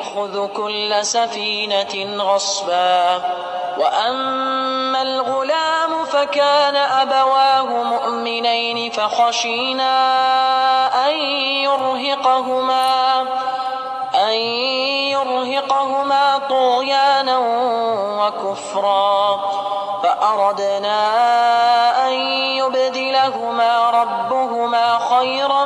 Speaker 8: يأخذ كل سفينة غصبا. وأما الغلام فكان أبواه مؤمنين فخشينا أن يرهقهما أن يرهقهما طغيانا وكفرا. فأردنا أن يبدلهما ربهما خيرا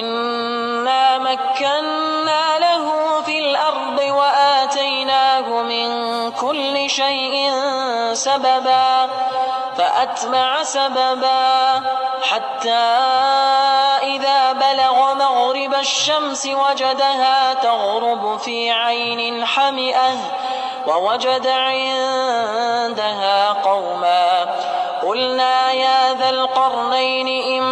Speaker 8: إنا مكنا له في الأرض وآتيناه من كل شيء سببا فأتبع سببا حتى إذا بلغ مغرب الشمس وجدها تغرب في عين حمئة ووجد عندها قوما قلنا يا ذا القرنين إما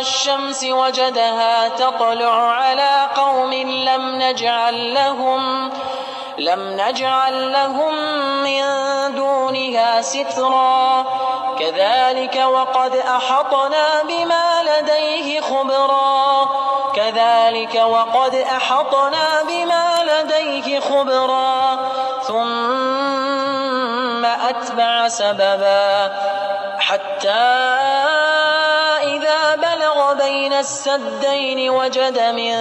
Speaker 8: الشمس وجدها تطلع على قوم لم نجعل لهم لم نجعل لهم من دونها سترا. كذلك وقد أحطنا بما لديه خبرا. كذلك وقد أحطنا بما لديه خبرا. ثم أتبع سببا حتى السدين وجد من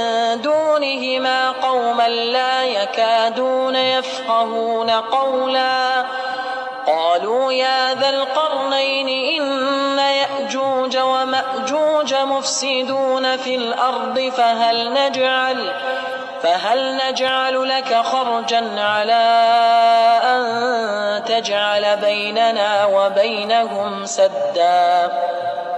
Speaker 8: دونهما قوما لا يكادون يفقهون قولا. قالوا يا ذا القرنين إن يأجوج ومأجوج مفسدون في الأرض فهل نجعل فهل نجعل لك خرجا على أن تجعل بيننا وبينهم سدا؟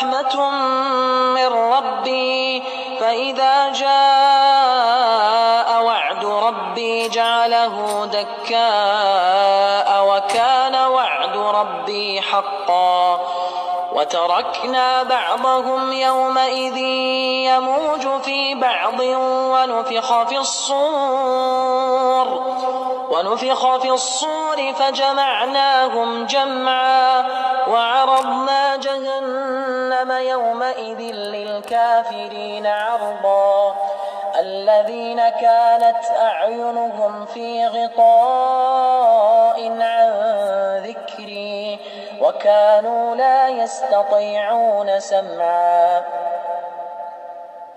Speaker 8: رحمة من ربي فإذا جاء وعد ربي جعله دكاء وكان وعد ربي حقا. وتركنا بعضهم يومئذ يموج في بعض ونفخ في الصور. ونفخ في الصور فجمعناهم جمعا وعرضنا جهنم يومئذ للكافرين عرضا الذين كانت أعينهم في غطاء عن ذكري وكانوا لا يستطيعون سمعا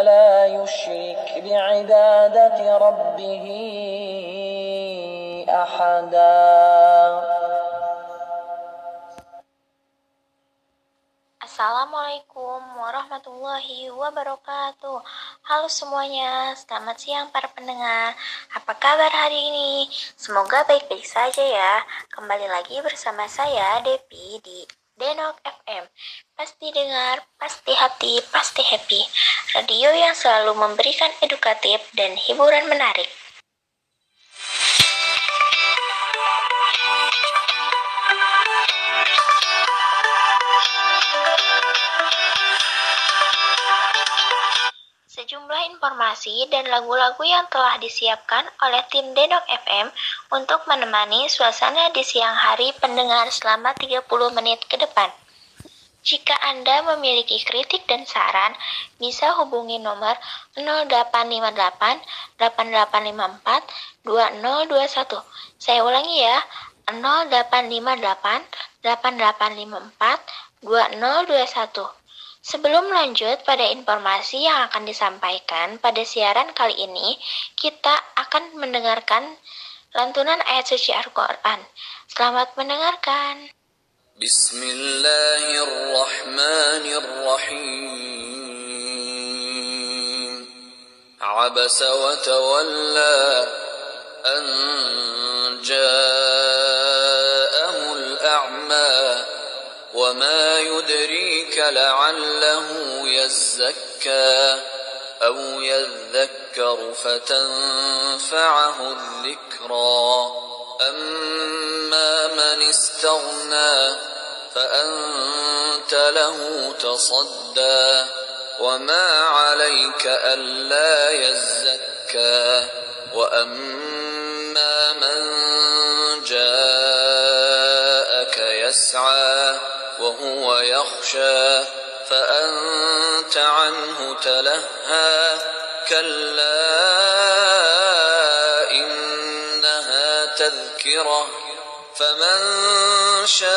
Speaker 8: ولا يشرك بعبادة ربه أحدا
Speaker 6: Assalamualaikum warahmatullahi wabarakatuh Halo semuanya, selamat siang para pendengar Apa kabar hari ini? Semoga baik-baik saja ya Kembali lagi bersama saya Devi di Denok FM Pasti dengar, pasti hati, pasti happy. Radio yang selalu memberikan edukatif dan hiburan menarik. Sejumlah informasi dan lagu-lagu yang telah disiapkan oleh tim Denok FM untuk menemani suasana di siang hari pendengar selama 30 menit ke depan. Jika Anda memiliki kritik dan saran, bisa hubungi nomor 0858 8854 2021. Saya ulangi ya, 0858 8854 2021. Sebelum lanjut pada informasi yang akan disampaikan pada siaran kali ini, kita akan mendengarkan lantunan ayat suci Al-Quran. Selamat mendengarkan.
Speaker 2: بسم الله الرحمن الرحيم عبس وتولى أن جاءه الأعمى وما يدريك لعله يزكى أو يذكر فتنفعه الذكرى. أما من استغنى فأنت له تصدى. وما عليك ألا يزكى. وأما من جاءك يسعى وهو يخشى. فأنت عنه تلهى. كلا إنها تذكرة. فمن شاء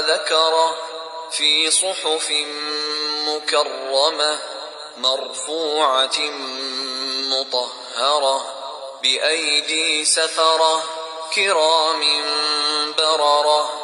Speaker 2: ذكره في صحف مكرمة مرفوعة مطهرة بأيدي سفرة كرام بررة.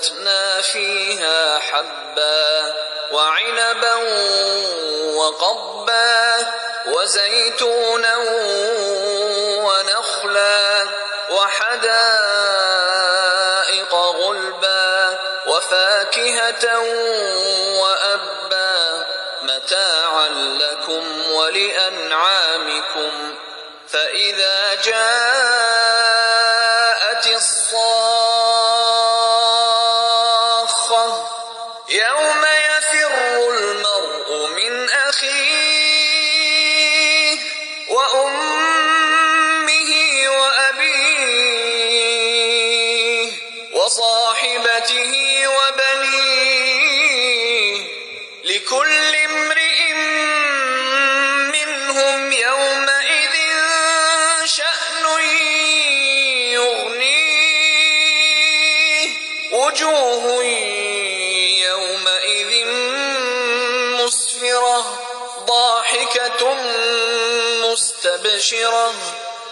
Speaker 2: فأنبتنا فيها حبا وعنبا وقبا وزيتونا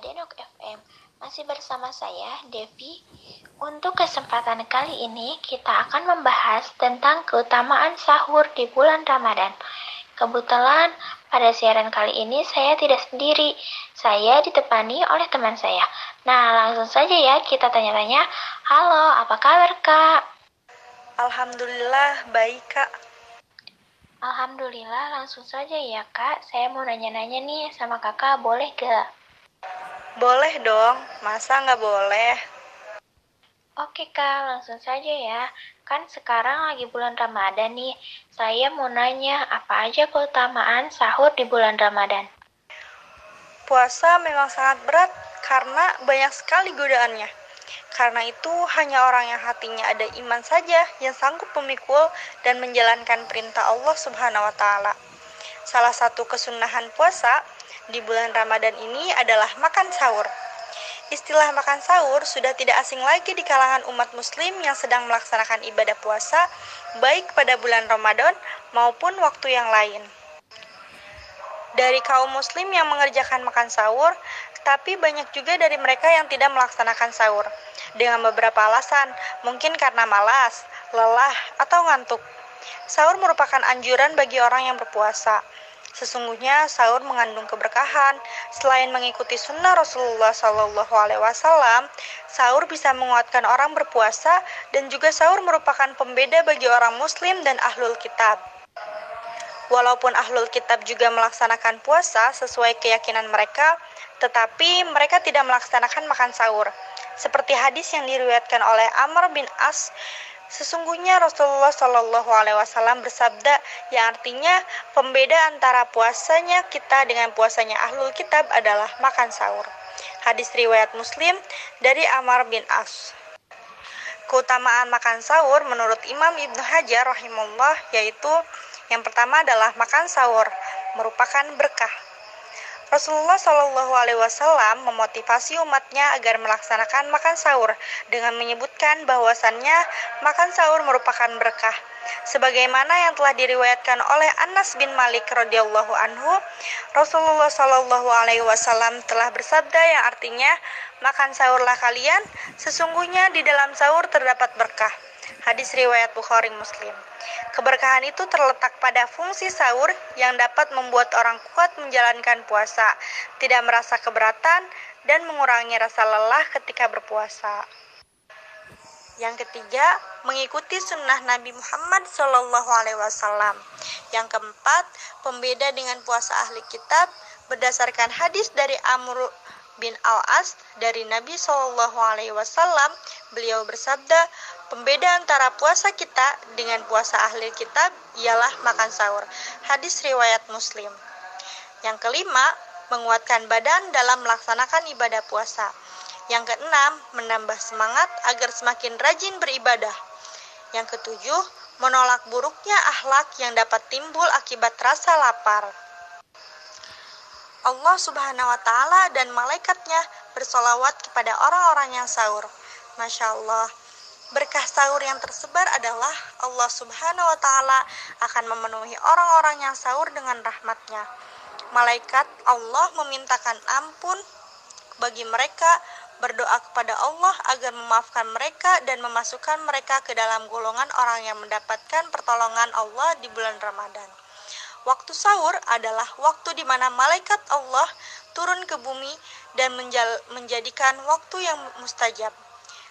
Speaker 6: Denok FM, masih bersama saya Devi. Untuk kesempatan kali ini kita akan membahas tentang keutamaan sahur di bulan Ramadan. Kebetulan pada siaran kali ini saya tidak sendiri, saya ditemani oleh teman saya. Nah langsung saja ya kita tanya-tanya. Halo, apa kabar kak?
Speaker 1: Alhamdulillah baik kak.
Speaker 6: Alhamdulillah langsung saja ya kak. Saya mau nanya-nanya nih sama kakak, boleh gak?
Speaker 1: Boleh dong, masa nggak boleh?
Speaker 6: Oke kak, langsung saja ya. Kan sekarang lagi bulan Ramadan nih. Saya mau nanya apa aja keutamaan sahur di bulan Ramadan.
Speaker 1: Puasa memang sangat berat karena banyak sekali godaannya. Karena itu, hanya orang yang hatinya ada iman saja yang sanggup memikul dan menjalankan perintah Allah Subhanahu wa taala. Salah satu kesunahan puasa di bulan Ramadan ini adalah makan sahur. Istilah makan sahur sudah tidak asing lagi di kalangan umat muslim yang sedang melaksanakan ibadah puasa baik pada bulan Ramadan maupun waktu yang lain. Dari kaum muslim yang mengerjakan makan sahur, tapi banyak juga dari mereka yang tidak melaksanakan sahur dengan beberapa alasan, mungkin karena malas, lelah, atau ngantuk. Sahur merupakan anjuran bagi orang yang berpuasa. Sesungguhnya sahur mengandung keberkahan. Selain mengikuti sunnah Rasulullah Shallallahu Alaihi Wasallam, sahur bisa menguatkan orang berpuasa dan juga sahur merupakan pembeda bagi orang Muslim dan ahlul kitab. Walaupun ahlul kitab juga melaksanakan puasa sesuai keyakinan mereka, tetapi mereka tidak melaksanakan makan sahur. Seperti hadis yang diriwayatkan oleh Amr bin As Sesungguhnya Rasulullah Shallallahu Alaihi Wasallam bersabda yang artinya pembeda antara puasanya kita dengan puasanya ahlul kitab adalah makan sahur. Hadis riwayat Muslim dari Amar bin As. Keutamaan makan sahur menurut Imam Ibnu Hajar rahimullah yaitu yang pertama adalah makan sahur merupakan berkah. Rasulullah Shallallahu Alaihi Wasallam memotivasi umatnya agar melaksanakan makan sahur dengan menyebutkan bahwasannya makan sahur merupakan berkah. Sebagaimana yang telah diriwayatkan oleh Anas bin Malik radhiyallahu anhu, Rasulullah Shallallahu Alaihi Wasallam telah bersabda yang artinya makan sahurlah kalian, sesungguhnya di dalam sahur terdapat berkah. Hadis riwayat Bukhari Muslim. Keberkahan itu terletak pada fungsi sahur yang dapat membuat orang kuat menjalankan puasa, tidak merasa keberatan, dan mengurangi rasa lelah ketika berpuasa. Yang ketiga, mengikuti sunnah Nabi Muhammad Wasallam. Yang keempat, pembeda dengan puasa ahli kitab berdasarkan hadis dari Amr bin Al-As dari Nabi Shallallahu Alaihi Wasallam. Beliau bersabda, Pembeda antara puasa kita dengan puasa ahli kitab ialah makan sahur. Hadis riwayat Muslim. Yang kelima, menguatkan badan dalam melaksanakan ibadah puasa. Yang keenam, menambah semangat agar semakin rajin beribadah. Yang ketujuh, menolak buruknya akhlak yang dapat timbul akibat rasa lapar. Allah Subhanahu wa Ta'ala dan malaikatnya bersolawat kepada orang-orang yang sahur. Masya Allah. Berkah sahur yang tersebar adalah Allah Subhanahu wa Ta'ala akan memenuhi orang-orang yang sahur dengan rahmatnya. Malaikat Allah memintakan ampun bagi mereka, berdoa kepada Allah agar memaafkan mereka dan memasukkan mereka ke dalam golongan orang yang mendapatkan pertolongan Allah di bulan Ramadan. Waktu sahur adalah waktu di mana malaikat Allah turun ke bumi dan menjadikan waktu yang mustajab.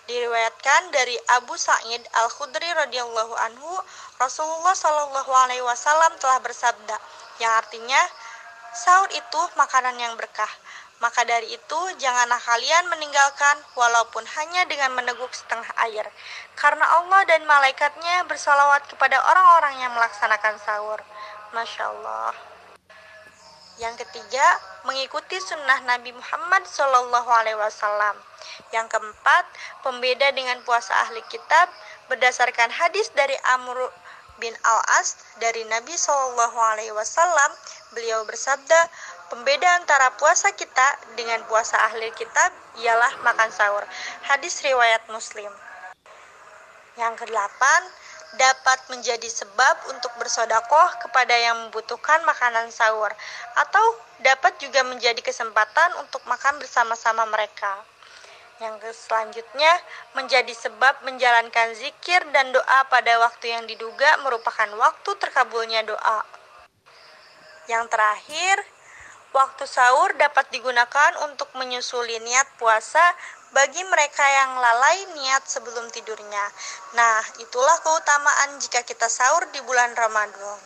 Speaker 1: Diriwayatkan dari Abu Sa'id Al-Khudri radhiyallahu anhu, Rasulullah Shallallahu alaihi wasallam telah bersabda, yang artinya sahur itu makanan yang berkah. Maka dari itu, janganlah kalian meninggalkan walaupun hanya dengan meneguk setengah air. Karena Allah dan malaikatnya bersalawat kepada orang-orang yang melaksanakan sahur. Masya Allah. Yang ketiga, mengikuti sunnah Nabi Muhammad Shallallahu Alaihi Wasallam. Yang keempat, pembeda dengan puasa ahli kitab berdasarkan hadis dari Amr bin Al-As dari Nabi Shallallahu Alaihi Wasallam. Beliau bersabda, pembeda antara puasa kita dengan puasa ahli kitab ialah makan sahur. Hadis riwayat Muslim. Yang kedelapan, dapat menjadi sebab untuk bersodakoh kepada yang membutuhkan makanan sahur, atau dapat juga menjadi kesempatan untuk makan bersama-sama mereka. Yang selanjutnya menjadi sebab menjalankan zikir dan doa pada waktu yang diduga merupakan waktu terkabulnya doa. Yang terakhir, waktu sahur dapat digunakan untuk menyusuli niat puasa bagi mereka yang lalai niat sebelum tidurnya. Nah, itulah keutamaan jika kita sahur di bulan Ramadan.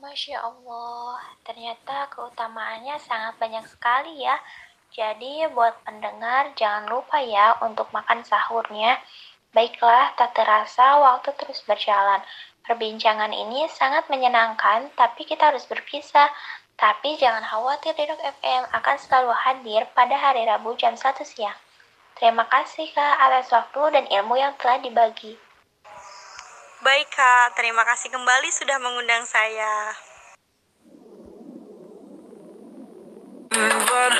Speaker 6: Masya Allah, ternyata keutamaannya sangat banyak sekali ya. Jadi buat pendengar jangan lupa ya untuk makan sahurnya. Baiklah, tak terasa waktu terus berjalan. Perbincangan ini sangat menyenangkan, tapi kita harus berpisah. Tapi jangan khawatir, Dedok FM akan selalu hadir pada hari Rabu jam 1 siang. Terima kasih Kak atas waktu dan ilmu yang telah dibagi.
Speaker 1: Baik Kak, terima kasih kembali sudah mengundang saya.
Speaker 7: var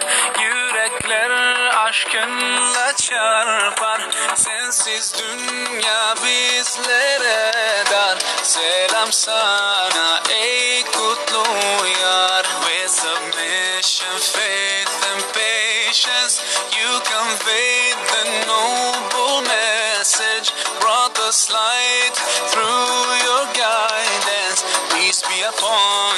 Speaker 7: Yürekler aşkınla çarpar Sensiz dünya bizlere dar. Selam sana ey kutlu yar. With submission, faith and patience. You noble message Brought us light through your guidance. Peace be upon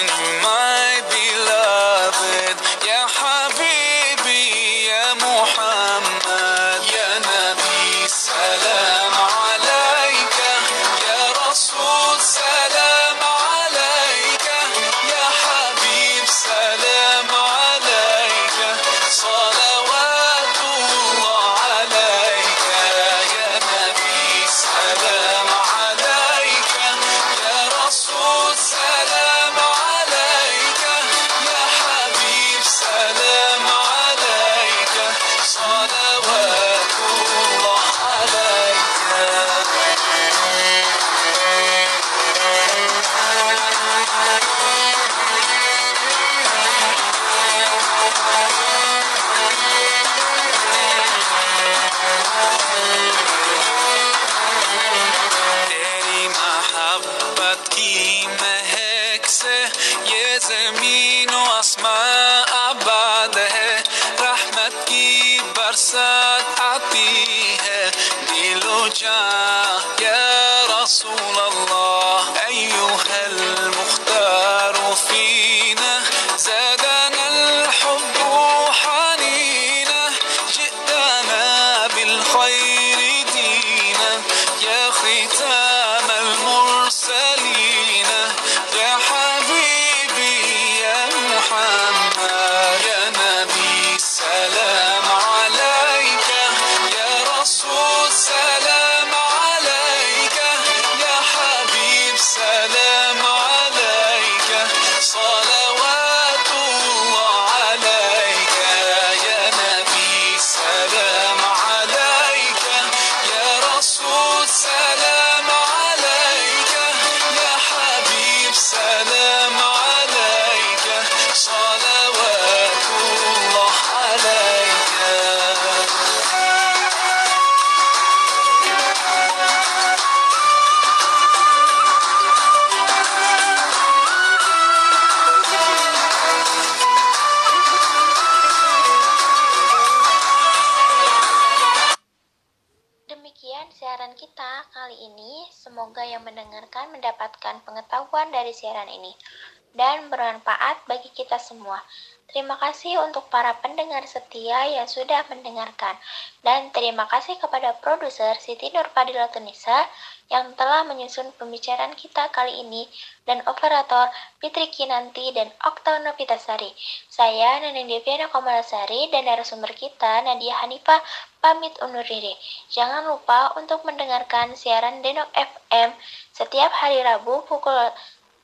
Speaker 6: bermanfaat bagi kita semua. Terima kasih untuk para pendengar setia yang sudah mendengarkan. Dan terima kasih kepada produser Siti Nurfadila Tunisa yang telah menyusun pembicaraan kita kali ini dan operator Fitri Kinanti dan Okta Novitasari. Saya Neneng Deviana Komalasari dan narasumber kita Nadia Hanifah pamit undur diri. Jangan lupa untuk mendengarkan siaran Denok FM setiap hari Rabu pukul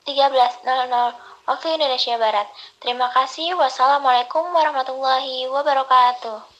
Speaker 6: 13.00 waktu Indonesia Barat. Terima kasih. Wassalamualaikum warahmatullahi wabarakatuh.